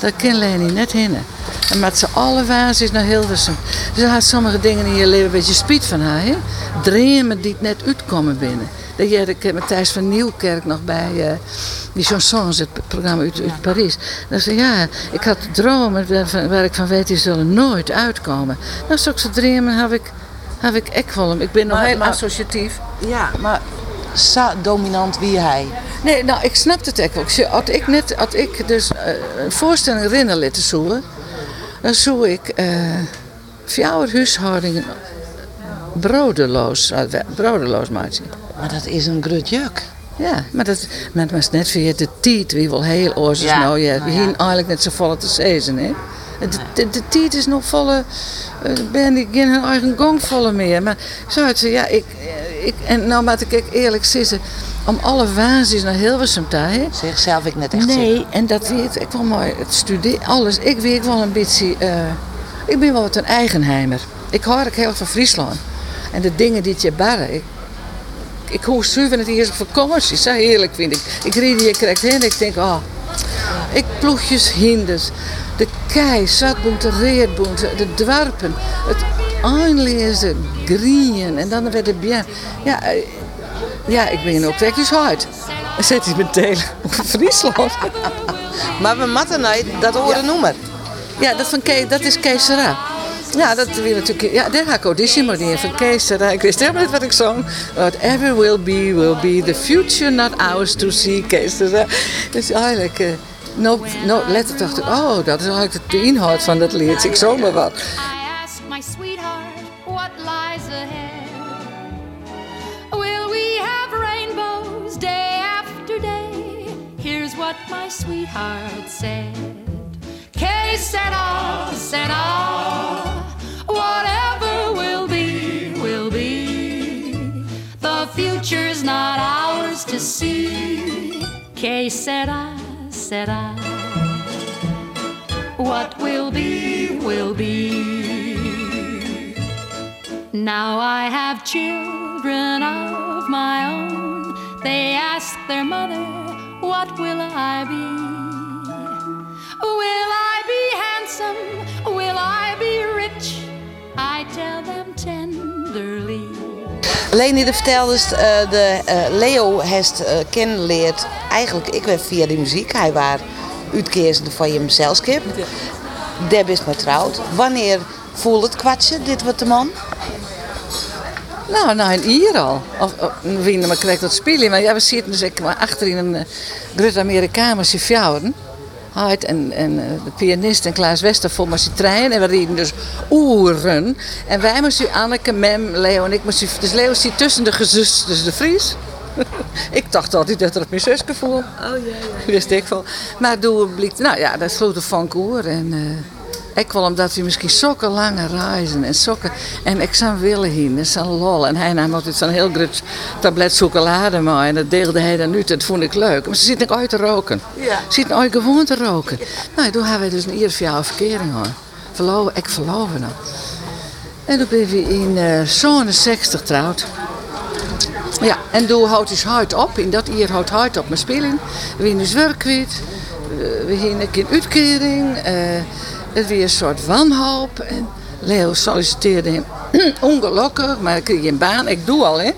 dat kan Leni net hinnen. En met z'n allen was is naar Hilversum. Dus hij had sommige dingen in je leven een beetje spiet van haar. Hè? Dromen die het net uitkomen binnen. Dat jij, ik heb met Thijs van Nieuwkerk nog bij eh, die chansons, het programma uit, uit Parijs. Dan zei ja, ik had dromen waar, waar ik van weet, die zullen nooit uitkomen. Nou, zulke dromen heb ik, heb ik wel. Ik ben nog Maar- heel maar- associatief. Ja, maar dominant wie hij. Nee, nou, ik snap het echt wel. Ik net, had ik dus eh, een voorstelling erin laten zoeken, dan zou ik eh vier huishoudingen brodeloos, eh, brodeloos maken. Maar dat is een grut juk. Ja, maar dat, maar dat was net via de tijd, wie wel heel oors Ja, nou. Ja, nou ja. hier eigenlijk net zo volle te sezen, hè. De, de, de tijd is nog volle, eh, ben ik in hun eigen gang volle meer. Maar zo ze, ja, ik, eh, ik, en nou moet ik eerlijk zeggen, om alle wazens naar Hilversum te. Zeg zelf ik net echt Nee, en dat weet ik wel mooi. Het studeren, alles. Ik weet wel een beetje. eh, ik ben wel wat een eigenheimer. Ik hou ook heel erg van Friesland. En de dingen die het je barren. Ik, ik hoor zuiver het eerst op vakantie. Zo heerlijk vind ik. Ik rijd hier krijgt heen en ik denk, oh, ik ploegjes hinders. De kei, zatboent, de de dwarpen. Het aanlezen, grieën en dan weer de bien. Ja, eh, ja, ik ben ook trekjes hard. Dan zet hij meteen op Friesland. Maar we matten dat horen noemen. Ja, dat, van Kees, dat is Kees Serra. Ja, dat wil natuurlijk. Ja, daar ga ik auditie maar in van Kees Serra. Ik wist helemaal niet wat ik zong. Whatever will be, will be. The future not ours to see, Kees Serra. Dus eigenlijk. eh no, no, letter dacht ik, oh, dat is eigenlijk de inhoud van dat lied. Ik zong maar wat. I ask my sweetheart what lies ahead. Will we have rainbows day after day? Here's what my sweetheart said. Que sera, sera. Whatever will be, will be. The future's not ours to see. Que sera, sera. What will be, will be. Now I have children of my own. They ask their mother, What will I be? Will I be handsome? Will I be rich? I tell them tenderly. Leni de vertelde eh, de eh, Leo heeft uh, kennenleerd. Eigenlijk, ik werd via de muziek. Hij was uitkeersende van je zelfskip. Deb is maar trouwd. Wanneer voelt het kwatje, dit wordt de man? Nou, nou een hier al. Of, of wie maar krijgt dat spelen. Maar ja, we zitten dus echt maar achter in een uh, grote Amerikaanse fjouwen. Hart en, en uh, de pianist en Klaas Westervol maar zijn trein. En we reden dus oeren. En wij moesten Anneke, Mem, Leo en ik moesten... Dus Leo zit tussen de gezus, dus de Fries. ik dacht altijd dat op mijn zusje voel. Oh ja, ja. Wist ik wel. Maar toen bleek... Nou ja, dat sloot de van koer. En... Uh, ik wel omdat we misschien zulke lange reizen en zulke... En ik zou willen heen, en zo'n lol. En hij nam altijd zo'n heel groot tablet chocolade mee. En dat deelde hij dan uit, dat vond ik leuk. Maar ze zitten ook uit te roken. Ja. Ze zitten ooit gewoon te roken. Nou, toen hebben we dus een ieder jou verkering hoor. Verloven, ik verloven nog. En toen ben we in uh, 67 trouwd. Ja, en toen houdt hij hard op. In dat jaar houdt hard op mijn spelen. We zijn dus werk kwijt. We gingen een uitkering. Uh, het weer een soort wanhoop. En Leo solliciteerde hem ongelukkig, maar ik kreeg een baan. Ik doe al, hè.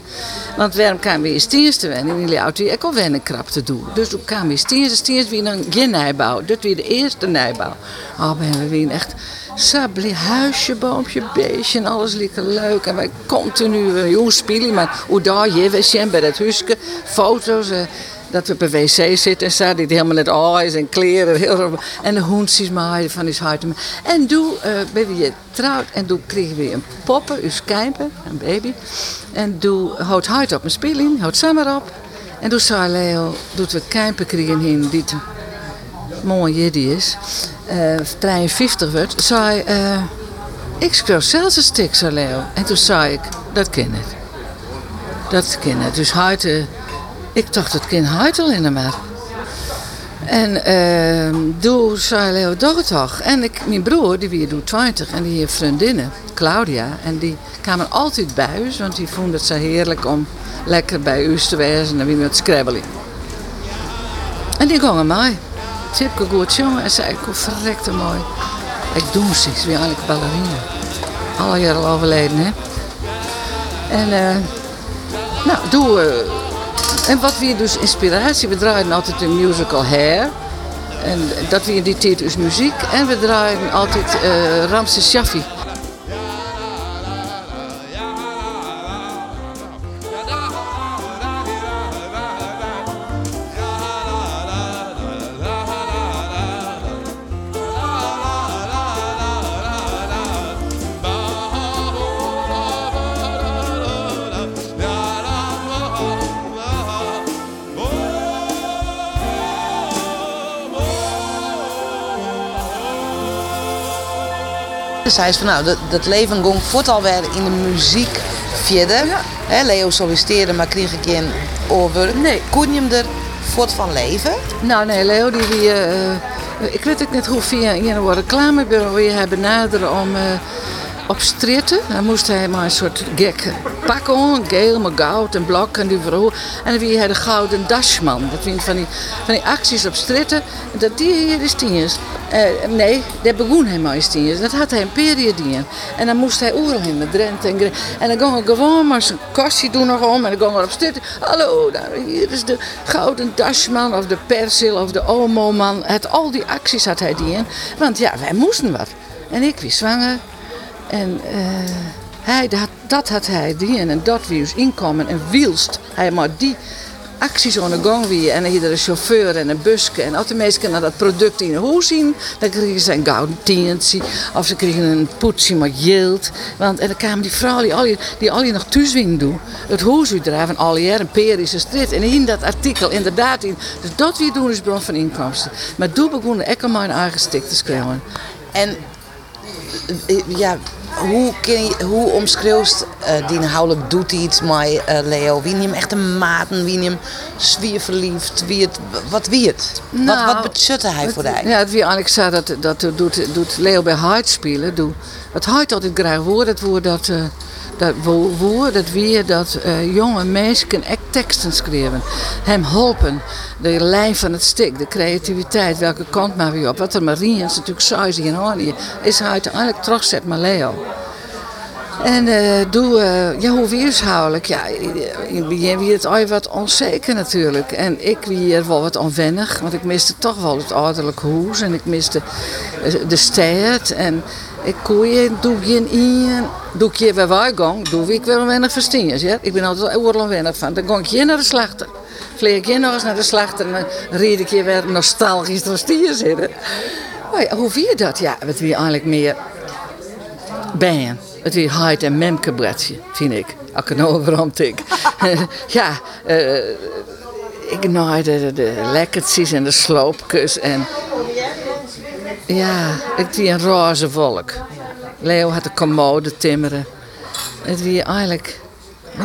Want waarom kan we in Stiens te wennen? In Leo had ik al wennen krap te doen. Dus toen kwam we in Stiens. Stiens weer een geen nijbouw. Dit weer de eerste nijbouw. Oh, ben we weer echt sabli huisje, boompje, beestje en alles lekker leuk. En wij continu jong spelen, maar hoe daar je, we zijn bij dat huisje, foto's. Uh, dat we op een wc zitten en staat die helemaal net oors en kleren. Heel, en de hoentjes maaien van his hart. En toen uh, ben we getrouwd en toen kregen we een poppen, dus kijpen, een baby. En toen houdt hart op mijn speling, houdt samen op. En toen zei Leo, doet we kijpen kregen in die mooi jiddy is, eh 53 werd, zei eh, ik schreef zelfs een stuk, zei Leo. En toen zei ik, dat ken. Dat ken. Dus huid, ik dacht, dat kind huid al in de maar. En eh, toen zei Leo, toch het. En ik, mijn broer, die weer doet 20 en die heeft vriendinnen, Claudia. En die kwamen altijd bij ons, want die vonden het zo heerlijk om lekker bij ons te wezen en weer met scrabbelen. En die gingen mij. Tipke goed jongen en zei ik, verrekte mooi. Ik doe ik ben eigenlijk ballerina. Alle jaren al overleden, hè. En, eh, nou, doe... eh, en wat weer dus inspiratie, we draaien altijd een musical Hair. En dat weer die dus muziek. En we draaien altijd eh Ramses Shaffi. Hij is van nou, dat, dat leven ging voort alweer in de muziek verder. Ja. Leo solliciteerde, maar kreeg ik in over. Nee. Kon je hem er voort van leven? Nou nee, Leo, die wie, eh, ik weet ook net hoe via een reclamebureau je hebben benaderen om eh, op. Dan moest hij maar een soort gek pak aan, geel met goud en blok en die vrouw. En wie hij de gouden dashman. Dat vind van die, van die acties op stritten. Dat die hier is tieners. Eh, nee, dat begon hij maar eens tieners. Dat had hij een periode En dan moest hij overal heen met Drenthe en En dan ging hij gewoon maar zijn kastje doen nog om. En dan ging hij op stritten. Hallo, hier is de gouden dashman of de persil of de omo-man. Het, al die acties had hij die in. Want ja, wij moesten wat. En ik was zwanger. En eh, hij, dat, dat had hij die en dat wie dus inkomen en wielst. Hij maar die acties aan de gang wie en iedere een chauffeur en een busje en als de mensen naar dat product in huis zien, dan kregen ze een gouden of ze kregen een poetsje met yield. Want en dan kwamen die vrouwen die al je, die al je nog thuis doen, het huis uitdraven al jaar een perische strijd en in dat artikel inderdaad in. Dus dat wie doen is bron van inkomsten. Maar toen begonnen ik al mijn eigen stik te schrijven. En eh, ja, hoe, je, hoe omschreeuwst eh die inhoudelijk doet iets met eh, Leo? Wie hem echt een maten, wie hem zwier verliefd, wie het, wat wie het? wat, Nou, wat betutte hij voor jou? Ja, het wie eigenlijk zei dat, dat doet, doet Leo bij Hart spelen. Doe, het Hart altijd graag woord, het woord dat, eh, dat wo- woord, dat weer dat eh, jonge mensen echt teksten schrijven. Hem helpen, de lijn van het stuk, de creativiteit, welke kant maar weer op. Wat er Mariens natuurlijk zei in Honey, is hij uiteindelijk terugzet met Leo. En eh, doe, eh, ja, hoe weershoudelijk? Ja, in het het al wat onzeker natuurlijk. En ik weer wel wat onwennig, want ik miste toch wel het ouderlijk huis. En ik miste eh, de stad. En ik koeien, doe je in, doe ik gaan, doe ik wel weinig verstaan. Ja? Ik ben altijd heel onwennig van. Dan ga ik hier naar de slachter. Vleeg ik hier nog eens naar de slachter en dan ried ik je weer nostalgisch door zitten. Maar ja, hoe dat? Ja, het weer eigenlijk meer bijen. Het weer Hyde en Memke bredje, vind ik. Als ik nou aan denk. ja, eh, ik naaide de, de lekkertjes en de sloopjes. En ja, ik zie een roze volk. Leo had de commode timmeren. Het weer eigenlijk,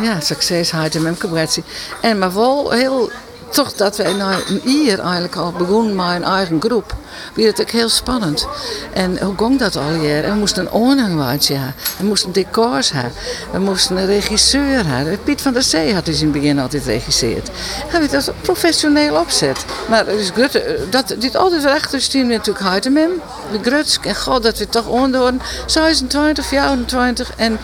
ja, succes en Memke bredje. En maar wel heel, toch dat wij jaar eigenlijk al begonnen met een eigen groep. Wie het ook heel spannend. En hoe ging dat al we moesten een oornangwaardje hebben. We moesten decors hebben. We moesten een regisseur hebben. Piet van der Zee had dus in het begin altijd regisseerd. Hij werd dat professioneel opzet. Maar dus dat, dit altijd stien we natuurlijk Hartemem. De Grutsk. En god, dat we toch onderhouden. 26, 24 en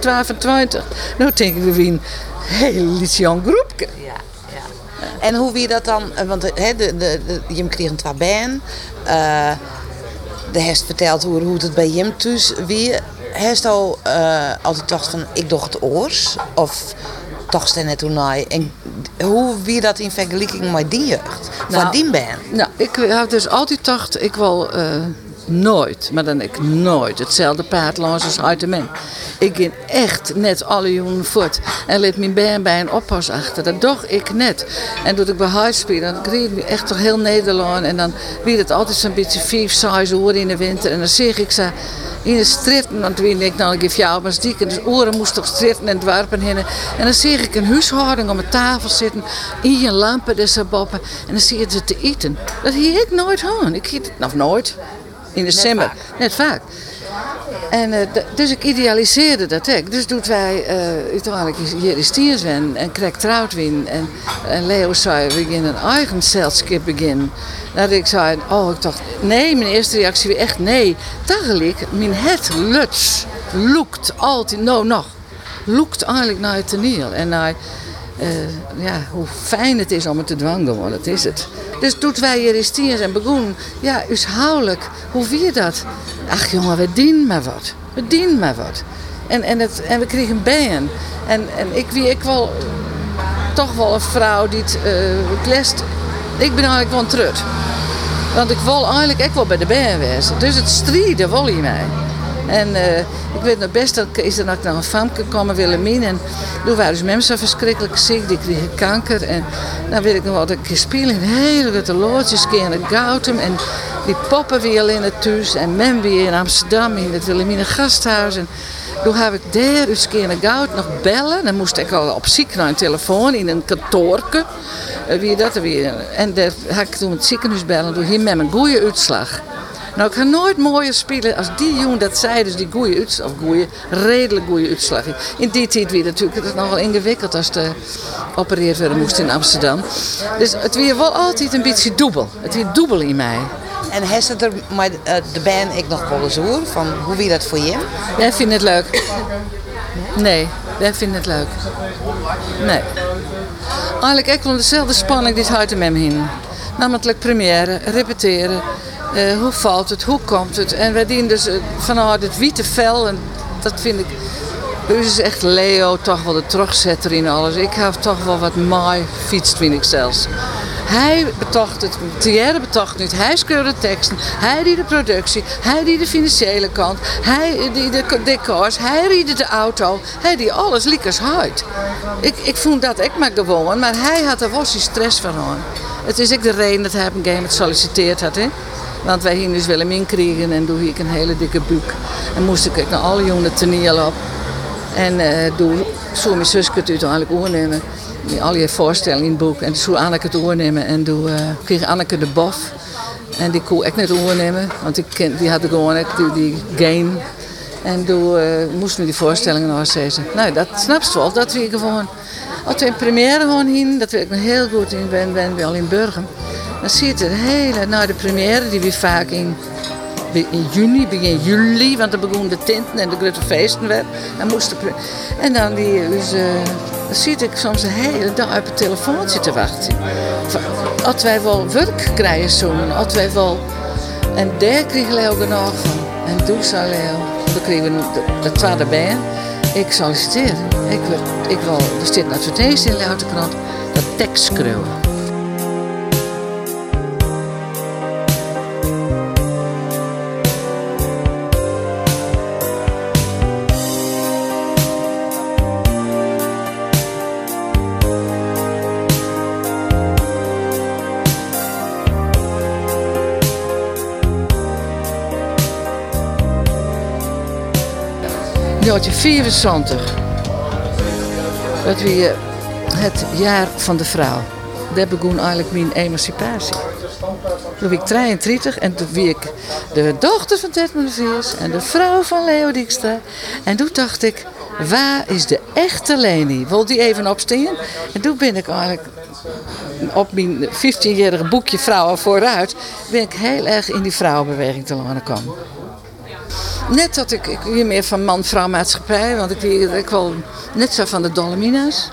22. Nou denk ik, we wie een heel jong groepje. En hoe wie dat dan, eh, want he, de, de, de, je kreeg een twabijn. eh de heeft verteld hoe, hoe het bij hem thuis wie. Heeft al eh, altijd dacht van ik doch het oors of toch ze net toen naai. En hoe wie dat in vergelijking met die jeugd, van Nou, die band. Nou, ik heb dus altijd gedacht, ik wil eh, nooit, maar dan ik nooit hetzelfde paard langs als men. Ik ging echt net alle jongen voort en liet mijn been bij een oppas achter. Dat doch ik net. En toen ik bij huis dan kreeg ik echt toch heel Nederland. En dan werd het altijd zo'n beetje vijf, zes uur in de winter. En dan zeg ik ze in de stritten, want toen ik nou, ik geef jou maar. En de oren moest toch stritten en dwarpen heen. En dan zie ik een huishouding om een tafel zitten, in je lampen dus boppen. En dan zie je ze te eten. Dat hier ik nooit aan. Ik eet het nog nooit. In december. Net vaak. En, eh, dus ik idealiseerde dat ook. Dus doet wij eh, uiteindelijk is hier is en Craig Troutwin. En, en Leo zei, we beginnen een eigen zeilschip beginnen. Dat ik zei, oh ik dacht, nee, mijn eerste reactie was echt nee. Tegelijk, mijn het luts, loekt altijd, nou nog, loekt eigenlijk naar het toneel. En naar eh, ja, hoe fijn het is om het te dwangen, want dat is het. Dus toen wij hier is Tiers en begonnen, ja, huishoudelijk, hoe vier dat? Ach jongen, we dienen maar wat. We dienen maar wat. En, en, het, en we kregen bijen. En, en ik wie ik wel toch wel een vrouw die het klest. Ik ben eigenlijk wel een trut. Want ik wil eigenlijk ook wel bij de bijen wezen. Dus het strijden wil in mij. En eh, ik weet nog best dat is er naar een famke gekomen, Willemien. En toen waren dus mensen verschrikkelijk ziek, die kregen kanker. En dan weet ik nog wat, ik speel in hele grote loodjes, keer in Gautum. En die poppen weer in het thuis. En men weer in Amsterdam, in het Willemine gasthuis. En toen heb ik daar eens keer het Goud nog bellen. Dan moest ik al op ziek naar een telefoon in een kantoorke. Eh, wie dat er weer. En daar had ik toen het ziekenhuis bellen. Toen hier met mijn goede uitslag. Nou, ik ga nooit mooier spelen als die jongen dat zei. Dus die goede uitslag, of goeie, redelijk goede uitslag. In die tijd weer natuurlijk het nogal ingewikkeld als de opereerd werden moest in Amsterdam. Dus het weer wel altijd een beetje dubbel. Het weer dubbel in mij. En heeft het er maar eh, de band ik nog wel eens hoor? Van hoe wie dat voor je? Jij vindt het leuk? Nee, wij vinden het leuk. Nee. Eigenlijk echt wel dezelfde spanning die het houdt in hem heen. Namelijk première, repeteren. Eh, hoe valt het, hoe komt het? En wij dienen dus eh, vanuit het witte vel. En dat vind ik... Dus is echt Leo toch wel de terugzetter in alles. Ik heb toch wel wat mooi fietst, vind ik zelfs. Hij betocht het, Thierry betocht het, hij schreeuwde de teksten, hij die de productie, hij die de financiële kant, hij die de decors, hij riedde de auto, hij die alles liekers huid. Ik, ik vond dat ik maar gewoon, maar hij had er was die stress van aan. Het is ook de reden dat hij op een gegeven moment solliciteerd had. Hè? Want wij gingen dus Willem kriegen en toen ik een hele dikke buik. En moest ik naar alle jongen toneel op. En eh toen zou mijn zusje het uiteindelijk oornemen. Al je voorstellingen in het boek. En toen zou Anneke het oornemen. En toen eh, kreeg Anneke de bof. En die kon ik niet oornemen. Want die, had gewoon die, die game. En toen eh, moesten we die voorstellingen nog zeggen. Nou, dat snapst wel. Dat we gewoon... Als we in première gewoon heen, dat weet ik nog heel goed in ben, ben al in Burgum. Dan je het hele, nou de première die we vaak in in juni, begin juli, want dan begonnen de tinten en de grote feesten weer. Dan moest de en dan die, dus, zit ik soms een hele dag op het telefoontje te wachten. Als wij wel werk krijgen zo'n, als wij wel... En daar kreeg Leo genoeg van. En toen zei Leo, dan kregen we de, de tweede band. Ik solliciteer. Ik, wil- ik wil, er zit een in de krant, dat tekst. Jaartje 74. Dat weer het jaar van de vrouw. Daar begon eigenlijk mijn emancipatie. Toen was ik 33 en toen was ik de dochter van Ted en de vrouw van Leo Dijkstra. En toen dacht ik, waar is de echte Leni? Wil die even opstaan? En toen ben ik eigenlijk op mijn 15-jarige boekje Vrouwen vooruit... ben ik heel erg in die vrouwenbeweging te laten komen. Net dat ik, ik weer meer van man-vrouw maatschappij, want ik ik wel net zo van de Dolomina's.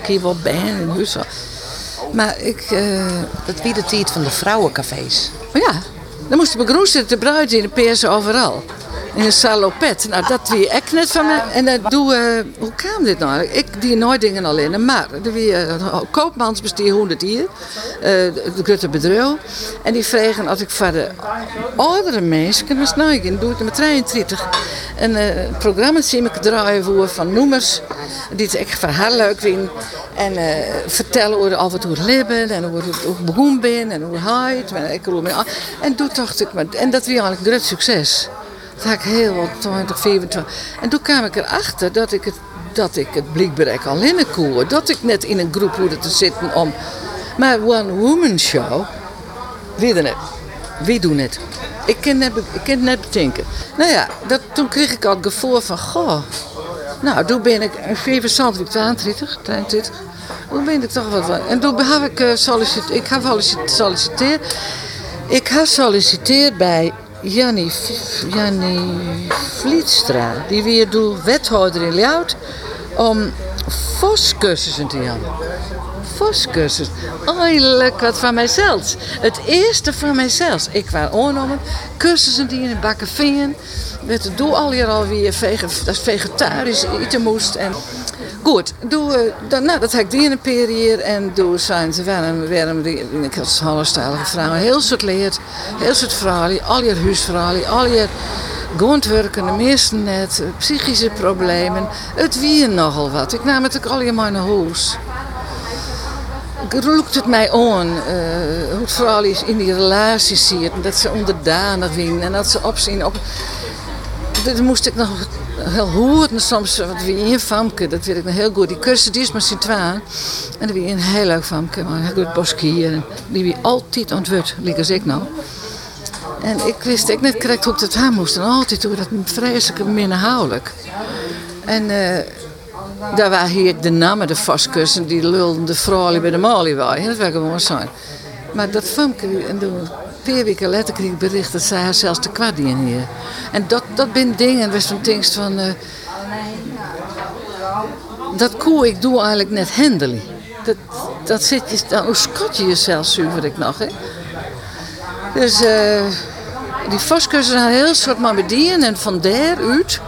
Ik hier wel band en huis. Maar ik, eh, Dat de tijd van de vrouwencafés. ja, dan moesten we groen zitten, de bruid in de persen overal. In een salopet. Nou, dat wie ik net van mij. En dan doe, eh, hoe kwam dit nou? Ik die nooit dingen alleen, maar wie uh, koopmansbestier 100 hier, uh, de grote bedrijf. En die vragen als ik voor de oudere mensen, nou, ik doe het met 33, een uh, programma zie ik draaien voor van noemers, die het echt heel leuk vinden. En vertellen over en toe het leven en hoe het begonnen ben en hoe het. En toen dacht ik, en dat was eigenlijk een groot succes. Dat ik heel wat 20, 24. En toen kwam ik erachter dat ik het, dat ik het blikbereik al in koer. Dat ik net in een groep hoorde te zitten om. Maar one woman show, wie dan het? Wie doen het? Ik kan net, ik net bedenken. Nou ja, dat, toen kreeg ik al het gevoel van, goh, nou, toen ben ik 25, 32, 23. Toen ben ik toch wat van. En toen heb ik uh, solliciteerd. Ik heb solliciteerd. Ik heb solliciteerd bij Jannie, Jannie Vlietstra. Die weer doet wethouder in Ljout. Om voscursussen te hebben. Voscursus. Eindelijk wat van mijzelf. Het eerste van mijzelf. Ik was aangenomen. Cursussen die in bakken vingen. Het doe al hier alweer vege, dat vegetarisch eten moest. En goed, doe, nou, dat heb ik die in een periode. En doe zijn ze waarom, waarom ik Hollandstalige vrouwen heel soort leert. Heel soort verhalen, al je huisverhalen, al je grondwerken, de meesten net, psychische problemen. Het wie nogal wat. Ik nam het ook al naar huis. Roept het mij aan uh, hoe het vooral is in die relatie ziet. Dat ze onderdanig zijn en dat ze opzien op dat moest ik nog heel horen soms. Wat wie in famke, dat weet ik nog heel goed. Die cursus die is maar sint En dan wie een heel leuk famke, maar heel goed boskier. En die wie altijd ontwurt, liek als ik nou. En ik wist ik net correct hoe ik dat aan moest. En altijd hoe dat vreselijk minderhoudelijk. En uh, daar waren hier de namen, de vastkussen, die lulden de vrouwen bij de molie waren. Dat werd gewoon zijn. Maar dat famke, en toen paar weken later kreeg ik bericht dat zij haar zelfs te kwaad hier. En dat, dat ben dingen, was van dingen van... Uh, dat koe ik doe eigenlijk net hendelen. Dat, dat zit je, dan schat je jezelf zuiver ik nog. Hè? Dus uh, die vastkussen had heel soort bedienen en van daaruit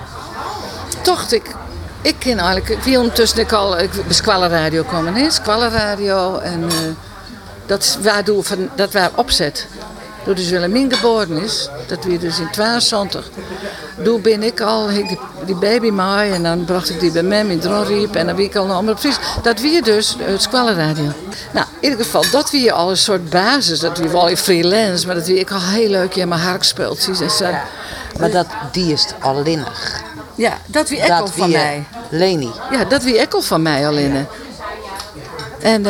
dacht ik, ik ken eigenlijk, ik ondertussen ik al, ik Squalla Radio komen, hè? Squalla Radio en uh, dat, waardoor van, dat waar opzet door de Willemien geboren is, dat weer dus in 72. Toen ben ik al, die, die baby maai en dan bracht ik die bij mij in Dronriep en dan wie ik al nog precies. Dat weer dus het Squallenradio. Nou, in ieder geval, dat weer al een soort basis, dat weer wel in freelance, maar dat weer ik al heel leuk in mijn hark speelt. En zo. Maar dat, die is allinnig. Ja, dat wie ekkel van mij. Leni. Ja, dat wie ekkel van mij alleen. En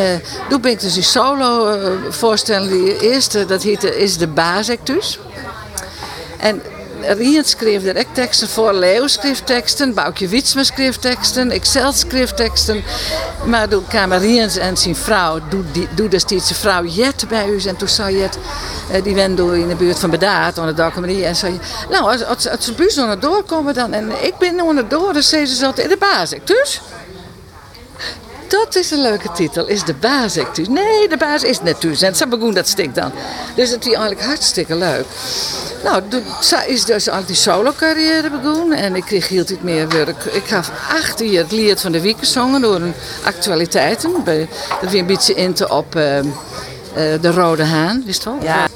toen ben ik dus die solo uh, voorstellen. Die eerste, dat heette Is de Bazek dus. En Rien schreef ook teksten voor. Leo schreef teksten. Boukje Wietsma schreef teksten. Zelf schreef teksten. Maar toen kwamen Riens en zijn vrouw. Doe, die, vrouw Jet bij u. En toen zei Jet, uh, die wende in de buurt van Bedaat. Aan de. En zei nou als, als, als ze bus doorkomen dan. En ik ben nog door. Dan zei ze altijd in de Bazek dus. Dat is een leuke titel. Is de baas? Nee, de baas is net thuis. En dat stikt dan. Dus het is eigenlijk hartstikke leuk. Nou, zij is dus eigenlijk die solo carrière begonnen. En ik kreeg heel iets meer werk. Ik gaf acht jaar het lied van de week gezongen door een actualiteiten. Dat weer een beetje in te op uh, uh, de Rode Haan, wist wel? Ja.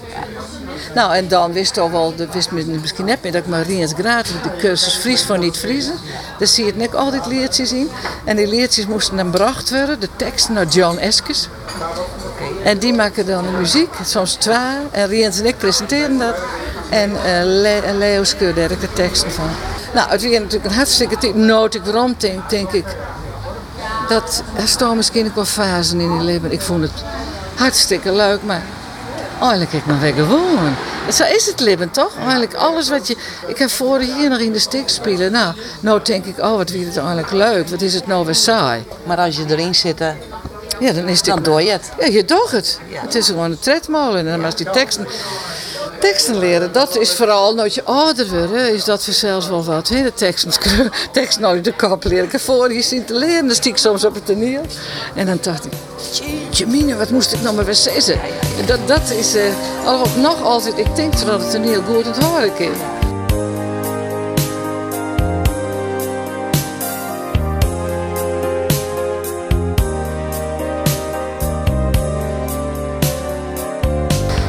Nou, en dan wist al wel, dat wist misschien net meer, dat ik Mariens gratis de cursus Fries voor niet vriezen. Daar zie je net altijd leertjes in. En die leertjes moesten dan gebracht worden, de teksten naar John Eskes. En die maken dan de muziek, soms twee. En Riens en ik presenteren dat. En uh, Le Leo scheurde er de teksten van. Nou, het was natuurlijk een hartstikke tip. Nodig waarom, denk, ik. Dat er staan misschien ook wel fasen in je leven. Ik vond het hartstikke leuk, maar eigenlijk heb ik nog weer gewoon. Zo is het leven toch? Eigenlijk alles wat je... Ik heb vorig hier nog in de stik spelen. Nou, nou denk ik, oh wat vind het eigenlijk leuk. Wat is het nou weer saai. Maar als je erin zit, ja, dan is het... Dan doe je het. Ja, je doet het. Het is gewoon een tredmolen. En als die teksten, teksten leren, dat is vooral, als je ouder wordt, is dat voor zelfs wel wat. Hè? De teksten, tekst nooit de kop leren. Ik heb vorig jaar zien te leren, dan stiek ik soms op het toneel. En dan dacht ik, jeetje mine, wat moest ik nou maar weer zeggen? Dat, dat is uh, nog altijd, ik denk dat het een heel goed horen is.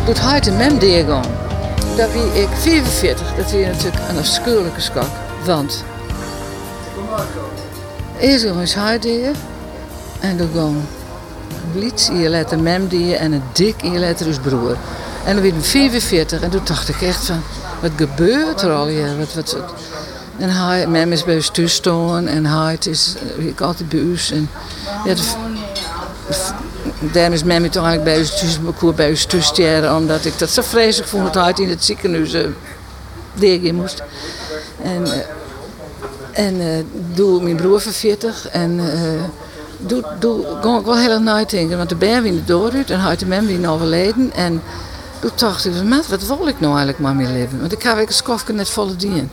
Doet in mem deergang. Dat wie ik 45, dat is natuurlijk een afschuwelijke schok. Want. Eerst gaan we huid en dan gaan blitz in je letter mem die en een dik in je letter dus broer. En dan ik 44 en toen dacht ik echt van, wat gebeurt er al hier? Wat, wat, wat? En hij, mem is bij ons staan en hij is eh, ik altijd bij ons. En, ja, Daarom is mem toch eigenlijk bij ons thuis, bij ons thuis omdat ik dat zo vreselijk vond dat hij in het ziekenhuis uh, moest. En, eh, en doe mijn broer van 40 en doe, kon ik wel heel erg nadenken, want de ben weer door en hij de mem weer overleden. En toen dacht ik, "Maat, wat wil ik nou eigenlijk maar mee leven? Want ik ga weer een skofje net volle dien.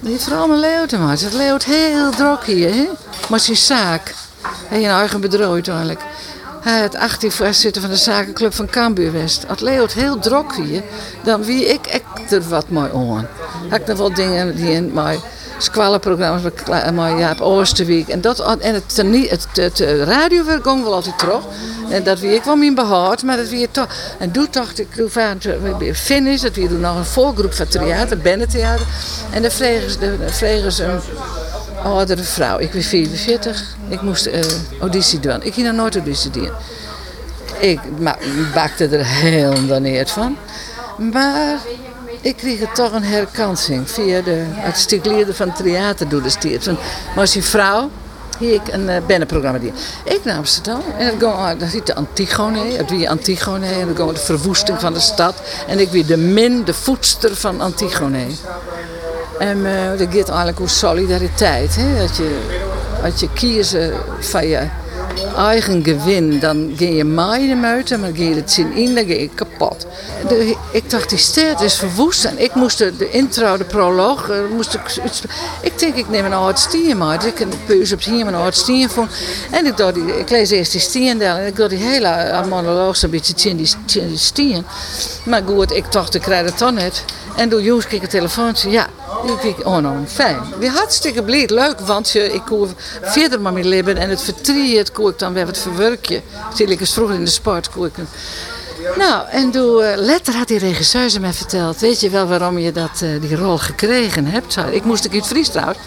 Die mijn leeuwt te maken. Het leeuwt heel druk hier, hè? Maar zijn zaak. Hij een eigen bedrijf eigenlijk. Hij had 18 voorzitter van de zakenclub van Cambuur West. Het leeuwt heel druk hier. Dan wie ik er wat mooi aan. Had ik nog wel dingen die in mijn squallenprogramma's met Kla- met Jaap Oosterwijk. En, dat, en het, het, het, het ging wel altijd terug. En dat wie ik wel mijn behoud, maar dat wie toch. En toen dacht ik, toen waren we finish, dat we doen nog een voorgroep van theater, Bennentheater. En dan vregen ze, een oudere vrouw. Ik ben 44, ik moest eh, auditie doen. Ik ging nog nooit auditie doen. Ik bakte er heel daneerd van. Maar ik kreeg er toch een herkansing via de artistiekleerder van het theater door de steeds. Maar als je vrouw, hier ik een uh, bennenprogramma die. Ik naar Amsterdam en dat ging, dat de Antigone, het wie Antigone en dan ging de verwoesting van de stad. En ik wie de min, de voedster van Antigone. En eh, dat gaat eigenlijk over solidariteit. Hè? Dat je, als je kiezen van je eigen gewin, dan ga je maaien uit, maar ga je het zin in, dan ga je kapot. De, ik dacht, die stad is verwoest en ik moest de, intro, de proloog, eh, moest ik, ik denk, ik neem een oud stien maar. Dus ik heb op hier een oud stien vond. En ik, dacht, ik lees eerst die stiendel en ik dacht die hele monoloog zo'n beetje in die stien. Maar goed, ik dacht, ik krijg het dan net. En door Joes kreeg ik een telefoontje, ja, ik oh nou, fijn. Weer hartstikke blij, leuk, want je, ik kon verder maar mee leven en het vertriet kon ik dan weer wat verwerken. Zie ik eens vroeger in de sport kon ik een- nou, en toen, later had die regisseur ze mij verteld. Weet je wel waarom je dat, eh, die rol gekregen hebt? Ik moest ik in het Fries trouwens.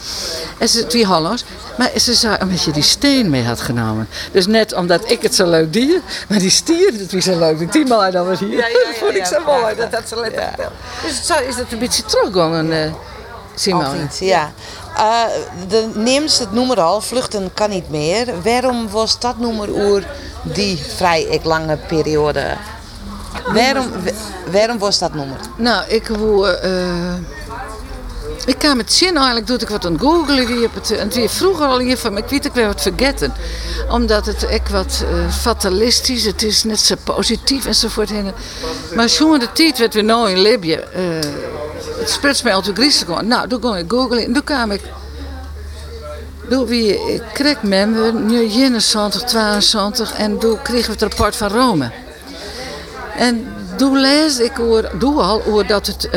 En ze, twee Hollands. Maar ze zei, omdat je die steen mee had genomen. Dus net omdat ik het zo leuk dier. Maar die stier, dat was zo leuk. Ik die maar dan was hier. dat vond ik zo mooi. Dat had ze lekker verteld. Dus zou- is dat een beetje teruggegaan, eh Simone? Altijd, ja. Eh, de neemt het noemer al, vluchten kan niet meer. Waarom was dat noemer oer die vrij lange periode? Waarom, wa- waarom was dat noemer? Nou, ik wil. eh ik kan met zin eigenlijk doe ik wat aan op het en wie vroeger al hiervan, maar ik weet ik weer wat vergeten. Omdat het ik wat eh, fatalistisch, het is net zo positief enzovoort. En, maar zo'n de tijd werd we nou in Libië. eh, het spits mij altijd. Nou, toen ging ik googlen en toen kwam ik. Toen wie ik kreeg nu 71, 72 en toen kregen we het rapport van Rome. En toen lees ik oor, doe al oor dat het, eh,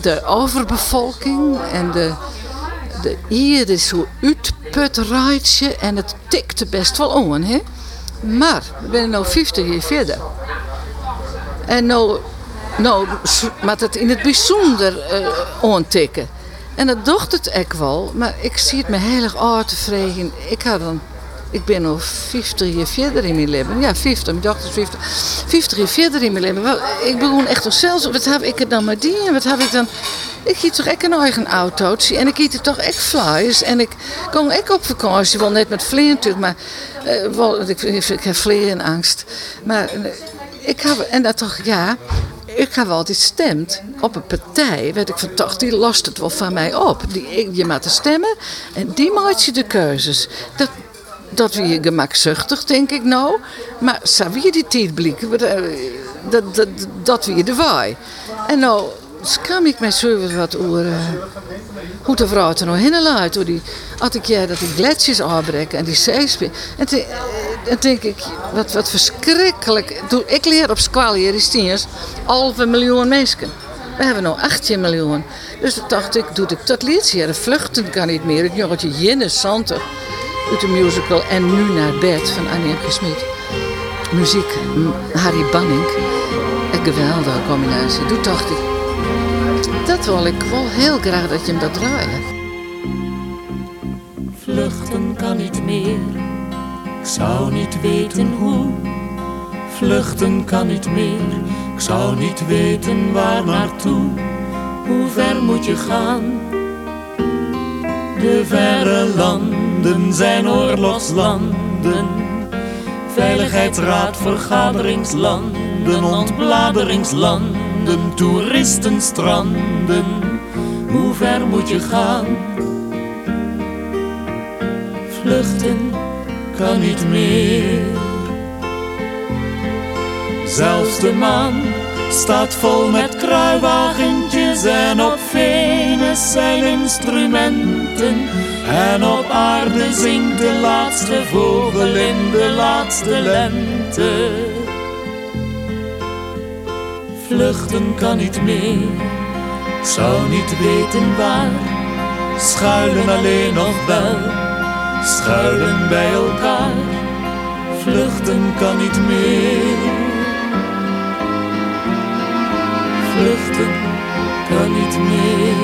de overbevolking en de, de is zo uitput rijtje en het tikte best wel om. Hè? Maar we zijn nu 50 jaar verder. En nou, nou maar het in het bijzonder aantikken. En dat dacht het ook wel, maar ik zie het me heel erg tevreden. Ik had dan ik ben nog 50 jaar verder in mijn leven. Ja, 50, ik dacht het 50. 50 jaar verder in mijn leven. Ik begon echt nog zelfs, wat heb ik het dan maar die? En wat heb ik dan... Ik giet toch echt een eigen autootje en ik giet er toch echt flyers. En ik kom echt op vakantie, wel net met vleer natuurlijk, maar eh, wel, ik, ik heb vleerenangst. Maar eh, ik heb, en dat toch, ja, ik heb altijd gestemd op een partij. Weet ik van toch, die lost het wel van mij op. Die, je moet stemmen en die maakt je de keuzes. Dat, dat wie gemakzuchtig, denk ik nou. Maar zou wie die tijd blikken, maar, eh, dat, dat, dat wie de waai. En nou skam ik mij zo weer wat over eh, hoe de vrouw er nou heen laat. Die, als ik jij dat die gletsjers aanbreken en die zeespin. En toen en denk ik, wat, wat verschrikkelijk. Ik leer op school hier miljoen mensen. We hebben nu 18 miljoen. Dus dacht ik, doe ik dat liedje hier. Vluchten kan niet meer. Het jongetje Jinne uit de musical En nu naar bed van Annie. Smit. Muziek, Harry Banning. Een geweldige combinatie. Toen dacht ik, dat wil ik wel heel graag dat je hem dat draaien. Vluchten kan niet meer, ik zou niet weten hoe. Vluchten kan niet meer, ik zou niet weten waar naartoe. Hoe ver moet je gaan? De verre zijn oorlogslanden. Veiligheidsraad, vergaderingslanden, ontbladeringslanden, toeristenstranden. Hoe ver moet je gaan? Vluchten kan niet meer. Zelfs de maan staat vol met kruiwagentjes en op Venus zijn instrumenten. En op aarde zingt de laatste vogel in de laatste lente. Vluchten kan niet meer, zou niet weten waar. Schuilen alleen nog wel, schuilen bij elkaar. Vluchten kan niet meer. Vluchten kan niet meer.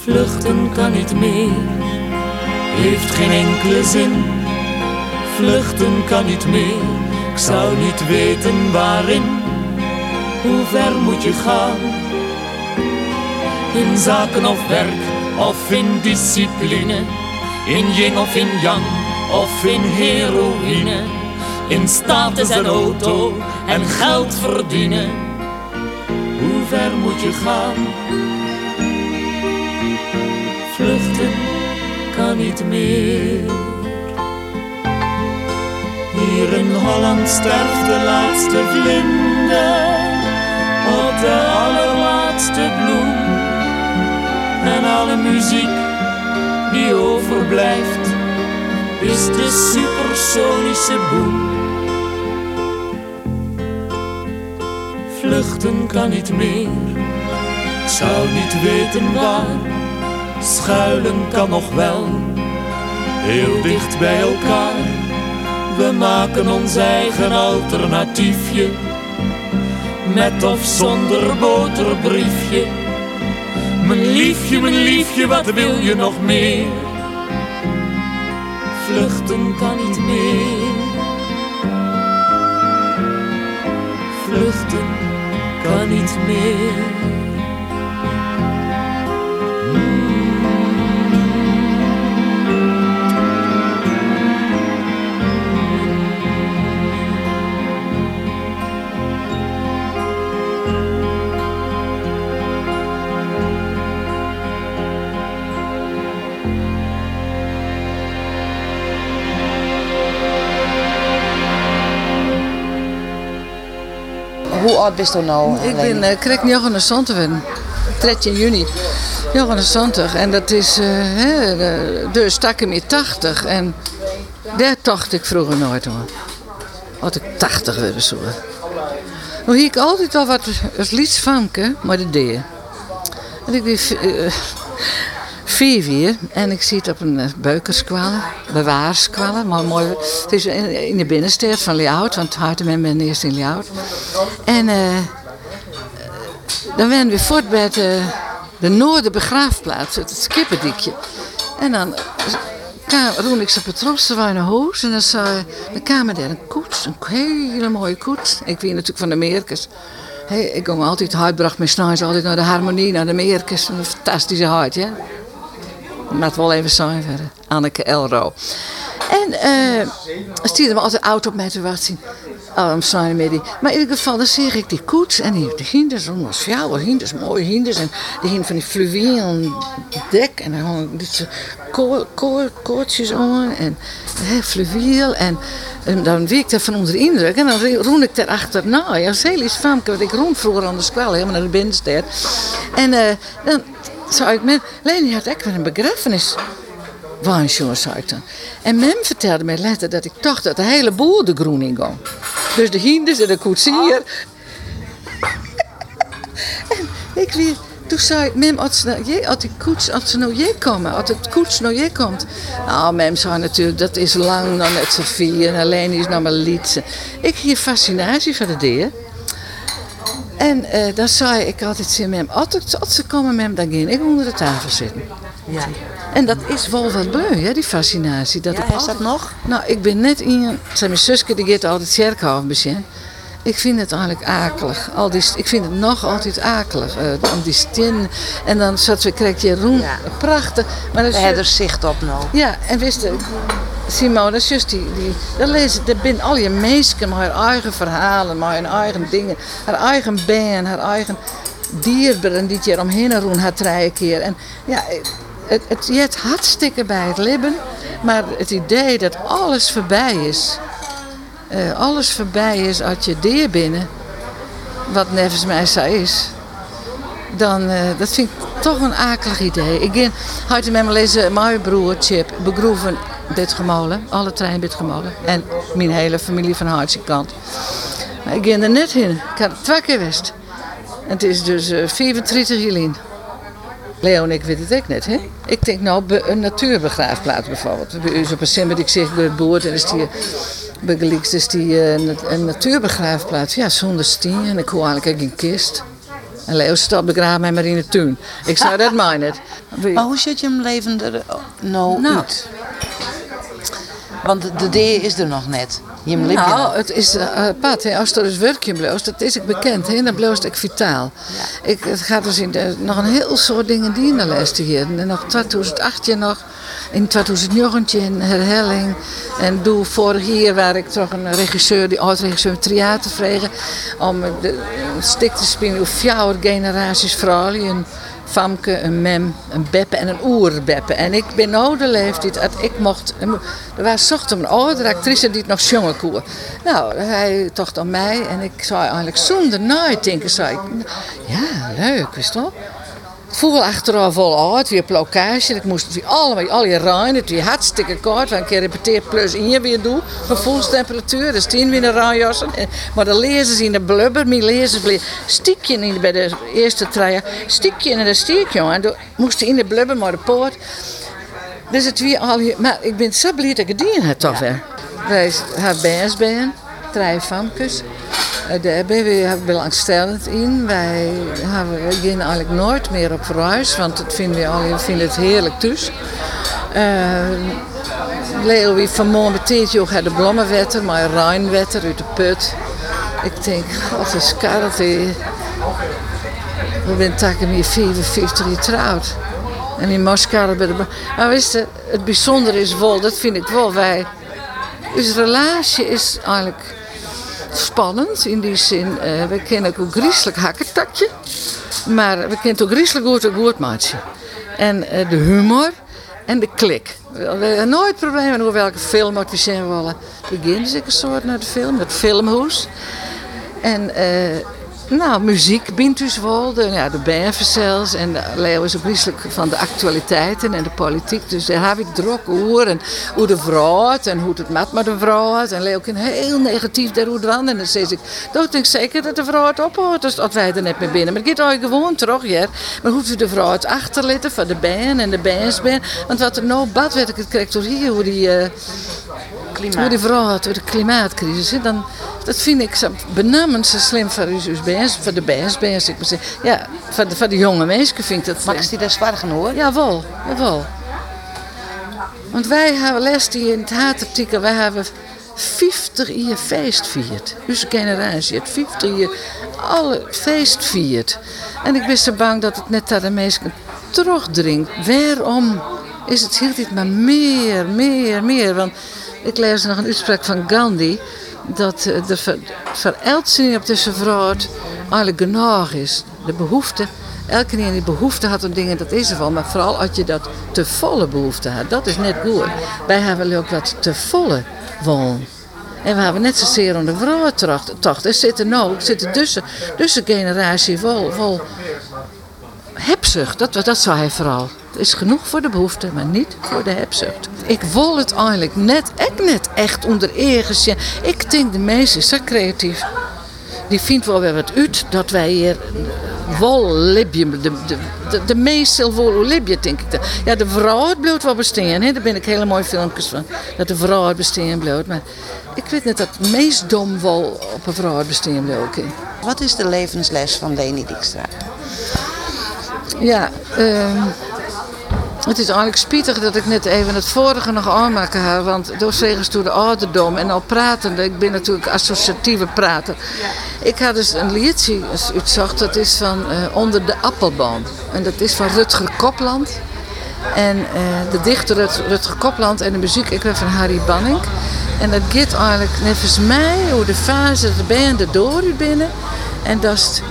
Vluchten kan niet meer, heeft geen enkele zin. Vluchten kan niet meer, ik zou niet weten waarin hoe ver moet je gaan? In zaken of werk of in discipline, in yin of in yang of in heroïne, in status en auto en geld verdienen. Hoe ver moet je gaan? Vluchten kan niet meer. Hier in Holland sterft de laatste vlinder op de allerlaatste bloem. En alle muziek die overblijft, is de supersonische boem. Vluchten kan niet meer, ik zou niet weten waar. Schuilen kan nog wel, heel dicht bij elkaar. We maken ons eigen alternatiefje met of zonder boterbriefje. Mijn liefje, mijn liefje, wat wil je nog meer? Vluchten kan niet meer. Vluchten kan niet meer. Oud bist u nou? Ik ben uh, Krek 29, 13 juni. 29 en dat is, de- dus stak hem in 80 en daar dacht ik vroeger nooit hoor. Had ik 80 willen zo. Nou hier ik altijd wel wat het liedst vanken, maar de deed. En ik eh, vier en ik zie het op een uh, beukerskwallen, bewaarskwallen, maar mooi. Het is in, de binnenstad van Leeuwarden, want Hartem ben eerst in Leeuwarden. En eh, dan werden we voort bij de, de Noorderbegraafplaats, het Skipperdikje. En dan roen ik ze patrossen naar huis en dan, zei, dan kwam er een koets, een hele mooie koets. Ik weet natuurlijk van de Meerkes. Hey, ik kom altijd, hij bracht me s'nachts altijd naar de Harmonie, naar de Meerkes. Een fantastische hart, ja. Laat wel even zijn verder. Anneke Elro. En eh stuurde me altijd auto op mij te wachten. Oh, sorry, Middy. Maar in ieder geval, dan zie ik die koets en die, de hinders, dat was hinders, mooie hinders. En die hing van die fluweel dek en dan hong dit koor, koor, koortjes aan en hè. En, dan week ik daar van onder de indruk en dan roen ik daarachter. Nou, ja, heel iets famke, want ik rond vroeger aan de squal, helemaal naar de binnenstad. En eh, dan zou ik met, Leni had echt wel een begrafenis. Dan. En mem vertelde mij later dat ik dacht dat de hele boel de groen in ging. Dus de hinders en de koetsier. ik weer, toen zei ik, mem, als, nou- als die koets, als nou je komen, als het koets nou je komt. Nou, mem zei natuurlijk, dat is lang net zo vier en alleen is nog maar liedse. Ik hier fascinatie van de dier. En eh, dan zei ik altijd tegen mem, als, ik- als ze komen, mem, dan ga ik onder de tafel zitten. Ja. En dat is wel wat bleu, hè, die fascinatie. Dat Ja, is dat nog? nou, ik ben net in. Zijn mijn zusje die gaat altijd kerkhoven bezien. Ik vind het eigenlijk akelig. Al die, ik vind het nog altijd akelig. eh om die stin. En dan zat we krijg je roem. Ja. Prachtig. Maar dan er zicht op nou. ja, en wist je, Simone, dat is die, die dan lezen, zijn al je mensen met haar eigen verhalen, met haar eigen dingen, haar eigen band, haar eigen dierberen die hier omheen roen had drie keer. En ja, het, het, je hebt hartstikke bij het libben, maar het idee dat alles voorbij is, eh, alles voorbij is als je dier binnen, wat nevens mij is, dan eh, dat vind ik toch een akelig idee. Ik ging met me lezen, mijn broer Chip begroeven dit gemolen, alle trein dit gemolen en mijn hele familie van Hartje kant. Maar ik ging er net in. Ik had het twee keer wist. En het is dus eh 34 jaar in. Leo en ik weten het ook net, hè? Ik denk nou een natuurbegraafplaats bijvoorbeeld. Bij is op een simmer ik zeg het boord en is die bij is die eh, een, natuurbegraafplaats. Ja, zonder stien en ik hoor eigenlijk geen kist. En Leo staat begraven mij maar in de tuin. Ik zou dat maar niet. Maar hoe zit je hem leven er nou, Nou. uit? Want de- D is er nog net. Je Nou, het is uh, als er dus werkje bloost, dat is ik bekend. Hè, dan bloost ik vitaal. Ik, het gaat dus in de, nog een heel soort dingen die in de les hier. En nog 2018 nog, in 2019 een herhaling. En doe vorig jaar waar ik toch een regisseur, die oud-regisseur theater vregen, om de stik te spelen vier generaties vrouwen. Famke, een Mem, een Beppe en een oerbeppe. En ik ben nou de leeftijd dat ik mocht... Er was zocht een oudere actrice die het nog jongen koer. Nou, hij tocht aan mij en ik zei eigenlijk zonder nadenken, zei ik... Ja, leuk, wist wel? Voelde achteraf wel uit, weer plokage. Ik moest weer allemaal, al je ruinen, het weer hartstikke koud. Want een keer repeteerd plus je weer doen. Gevoelstemperatuur, dus tien weer een ruinjassen. En- Maar de lezers in de blubber, mijn lezers bleef stiekje in bij de eerste trein. Stiekje in de stiek, jongen. En toen moest in de blubber maar de poort. Dus het weer al je, maar ik ben zo blij dat ik het gedaan heb toch weer. Wij hebben BSBN, drie famkes. Eh, Daar ben we belangstellend in. Wij we gaan eigenlijk nooit meer op reis, want dat vinden we al, we vinden het heerlijk thuis. Eh, Leo wie vanmorgen beteert je ook de blommenwetter, maar Rijnwetter uit de put. Ik denk, god, is karret. We zijn takken hier 54 jaar getrouwd. En die mascara bij de... Maar wist je, het bijzondere is wel, dat vind ik wel, wij... Onze relatie is eigenlijk spannend in die zin. eh we kennen ook een griezelig hakketakje. Maar we kennen ook griezelig goed een goed. En eh, de humor en de klik. We hebben nooit problemen over welke film we zien willen. We gaan dus een soort naar de film, het filmhoes. En eh, nou, muziek bindt dus wel. De, ja, de zelfs. En Leo is ook griezelig van de actualiteiten en de politiek. Dus daar heb ik druk over. En hoe de vrouw het en hoe het met met de vrouw het. En Leo kan heel negatief daarover doen. En dan zeg ik, dat denk ik zeker dat de vrouw het ophoudt. Dus dat wij er net mee binnen. Maar het gaat gewoon terug, ja. Maar hoe de vrouw het achterlaten van de band en de bandsband. Want wat er nou bad werd, ik het krijg door hier, hoe die... eh, hoe die vrouw had, door de klimaatcrisis. hè, Dan, dat vind ik zo benamend zo slim voor de BSB's. Ik moet zeggen. Ja, voor de, voor de jonge mensen vind ik dat slim. Max die daar zwargen hoor. Jawel, jawel. Want wij hebben les die in het haatartikel, wij hebben 50 jaar feest viert. Onze generatie heeft 50 jaar alle feest viert. En ik ben zo bang dat het net naar de mensen terugdringt. Waarom is het heel dit maar meer, meer, meer? Want ik lees nog een uitspraak van Gandhi dat eh, de ver- verelzing op deze vrouw eigenlijk genoeg is. De behoefte Elke keer die behoefte had aan dingen, dat is er wel. Maar vooral als je dat te volle behoefte had, dat is net goed. Wij hebben ook wat te volle wollen. En we hebben net zozeer aan de vrouwentocht. Er zitten nou, er zitten tussen, tussen generatie vol, vol hebzucht. Dat, dat zei hij vooral. Het is genoeg voor de behoefte, maar niet voor de hebzucht. Ik wil het eigenlijk net, ik net echt onder ergens. Ik denk de is zo creatief. Die vindt wel weer wat uit dat wij hier wel libje, de, de, de, de wel libje, denk ik. Ja, de vrouw het bloed wel bestaan, hè? daar ben ik hele mooie filmpjes van. Dat de vrouw het bestaan bloot. Maar ik weet niet dat het meest dom wel op een vrouw het bestaan bloot. Wat is de levensles van Leni Dijkstra? Ja, ehm het is eigenlijk spietig dat ik net even het vorige nog aanmaken heb. Want door zegens toe de ouderdom en al pratende. Ik ben natuurlijk associatieve prater. Ik had dus een liedje uitzocht. Dat is van uh, Onder de Appelboom. En dat is van Rutger Kopland. En uh, de dichter Rut, Rutger Kopland en de muziek ik ben van Harry Banning. En dat gaat eigenlijk nevens mij hoe de fase de band door binnen. En dat is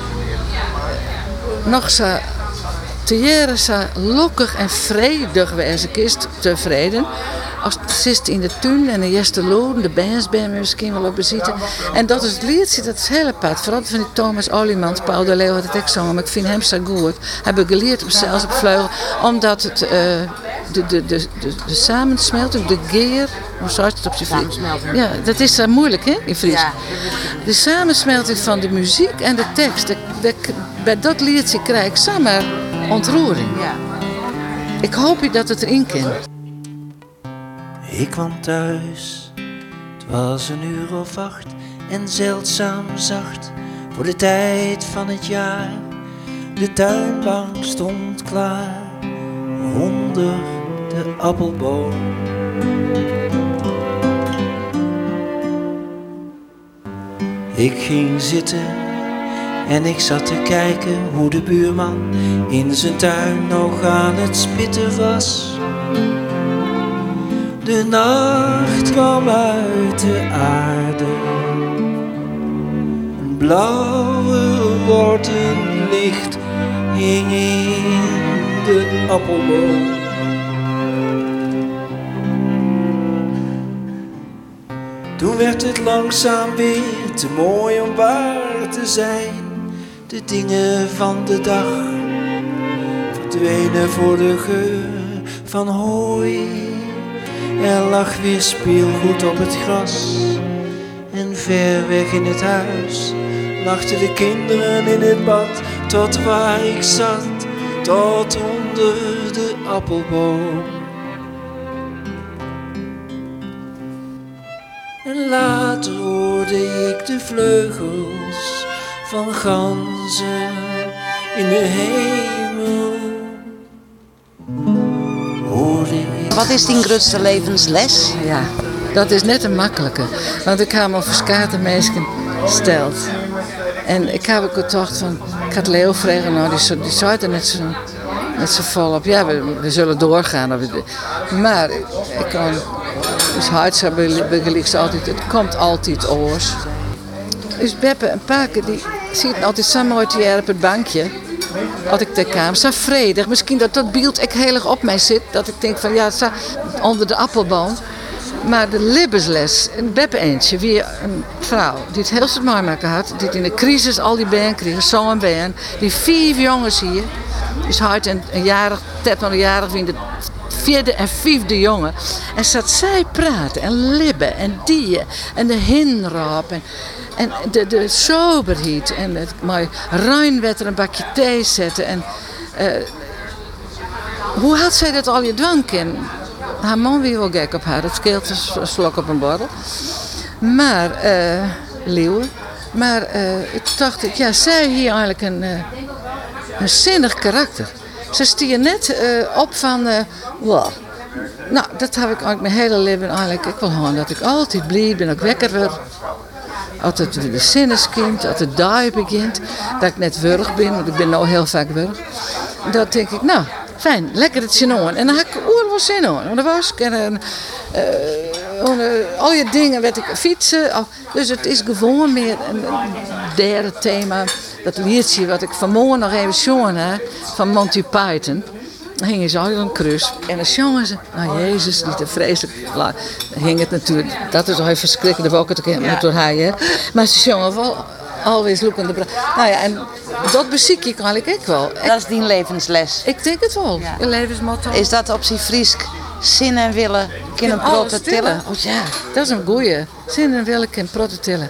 nog zo jaren zo lokkig en vredig wezen kist tevreden. Als het zit in de tuin en de eerste loon, de bands bij me misschien wel op bezitten. En dat is het liedje, dat is heel apart. Vooral van die Thomas Olimans, Paul de Leeuw had het ook maar ik vind hem zo goed. Heb ik geleerd op zelfs op vleugel, omdat het uh, de, de, de, de, de samensmelting, de geer, hoe zou het op zijn Fries? Ja, dat is uh, moeilijk hè, in Fries. Ja. De samensmelting van de muziek en de tekst. De, de, bij dat liedje krijg ik samen ontroering. Ja. Ik hoop dat het erin kan. Ik kwam thuis, het was een uur of acht en zeldzaam zacht voor de tijd van het jaar. De tuinbank stond klaar onder de appelboom. Ik ging zitten en ik zat te kijken hoe de buurman in zijn tuin nog aan het spitten was. De nacht kwam uit de aarde. Een blauwe worden licht hing in de appelboom. Toen werd het langzaam weer te mooi om waar te zijn. De dingen van de dag verdwenen voor de geur van hooi. Er lag weer speelgoed op het gras. En ver weg in het huis lachten de kinderen in het bad. Tot waar ik zat, tot onder de appelboom. En later hoorde ik de vleugels van ganzen in de hemel. Wat is die grootste levensles? Ja, dat is net een makkelijke. Want ik heb me verschillende mensen gesteld. En ik heb ook gedacht van, ik had Leo vragen, nou die, die er net zo, net zo vol op. Ja, we, we zullen doorgaan. Maar ik kan, dus hard begelicht altijd, het komt altijd oors. Dus Beppe en Paken, die zitten altijd samen die op het bankje. Als ik de kamer zo vredig. Misschien dat dat beeld ik heel erg op mij zit. Dat ik denk van ja, onder de appelboom. Maar de libbesles, een Beppe eentje, wie een vrouw die het heel mooi maken had. Die in de crisis al die band kreeg, zo'n band. Die vier jongens hier. is hard en een jarig, tet nog een jarig, wie de vierde en vijfde jongen. En zat zij praten en libben en die en de hinraap. En, en de, de soberheid en het maar ruim werd er een bakje thee zetten. En, uh, hoe had zij dat al je dwanken? Haar man wie wel gek op haar, dat scheelt een slok op een borrel. Maar, uh, leeuwen. Maar uh, ik dacht, ja, zij hier eigenlijk een, een zinnig karakter. Ze stier net uh, op van, wow. Nou, dat heb ik eigenlijk mijn hele leven eigenlijk. Ik wil gewoon dat ik altijd blij ben, dat ik wekker word. Als het de zinneskind, als het daar begint, dat ik net wurg ben, want ik ben nou heel vaak wurg. Dan denk ik, nou, fijn, lekker het zin aan. En dan heb ik oorlog zin aan. Want was ik en uh, al je dingen werd ik fietsen. Dus het is gewoon meer een derde thema. Dat liedje wat ik vanmorgen nog even zongen van Monty Python. Dan hingen ze al een kruis. En dan zongen ze, nou Jezus, niet te vreselijk. Dan hing het natuurlijk, dat is al even verschrikkelijk, ook ja. door hij. Maar ze zongen wel always looking the Nou ja, en dat beziek ik eigenlijk ook wel. Dat is die levensles. Ik denk het wel. Ja. Een levensmotto. Is dat op zijn Friesk? Zin en willen kunnen protten tillen? Oh ja, dat is een goeie. Zin en willen kunnen protten tillen.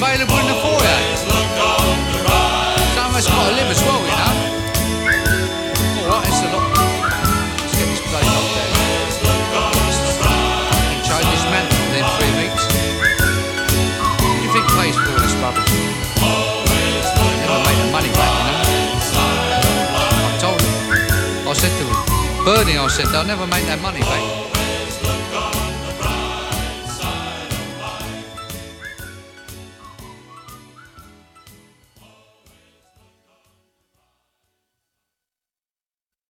available in the foyer. Some of us got to live as well, you know. Alright, it's a lot. Let's get this place locked down. Can change this man within three weeks. What do you think pays for all this rubbish? Never make the money back, you know. I told him. I said to him, Bernie, I said, they'll never make that money back.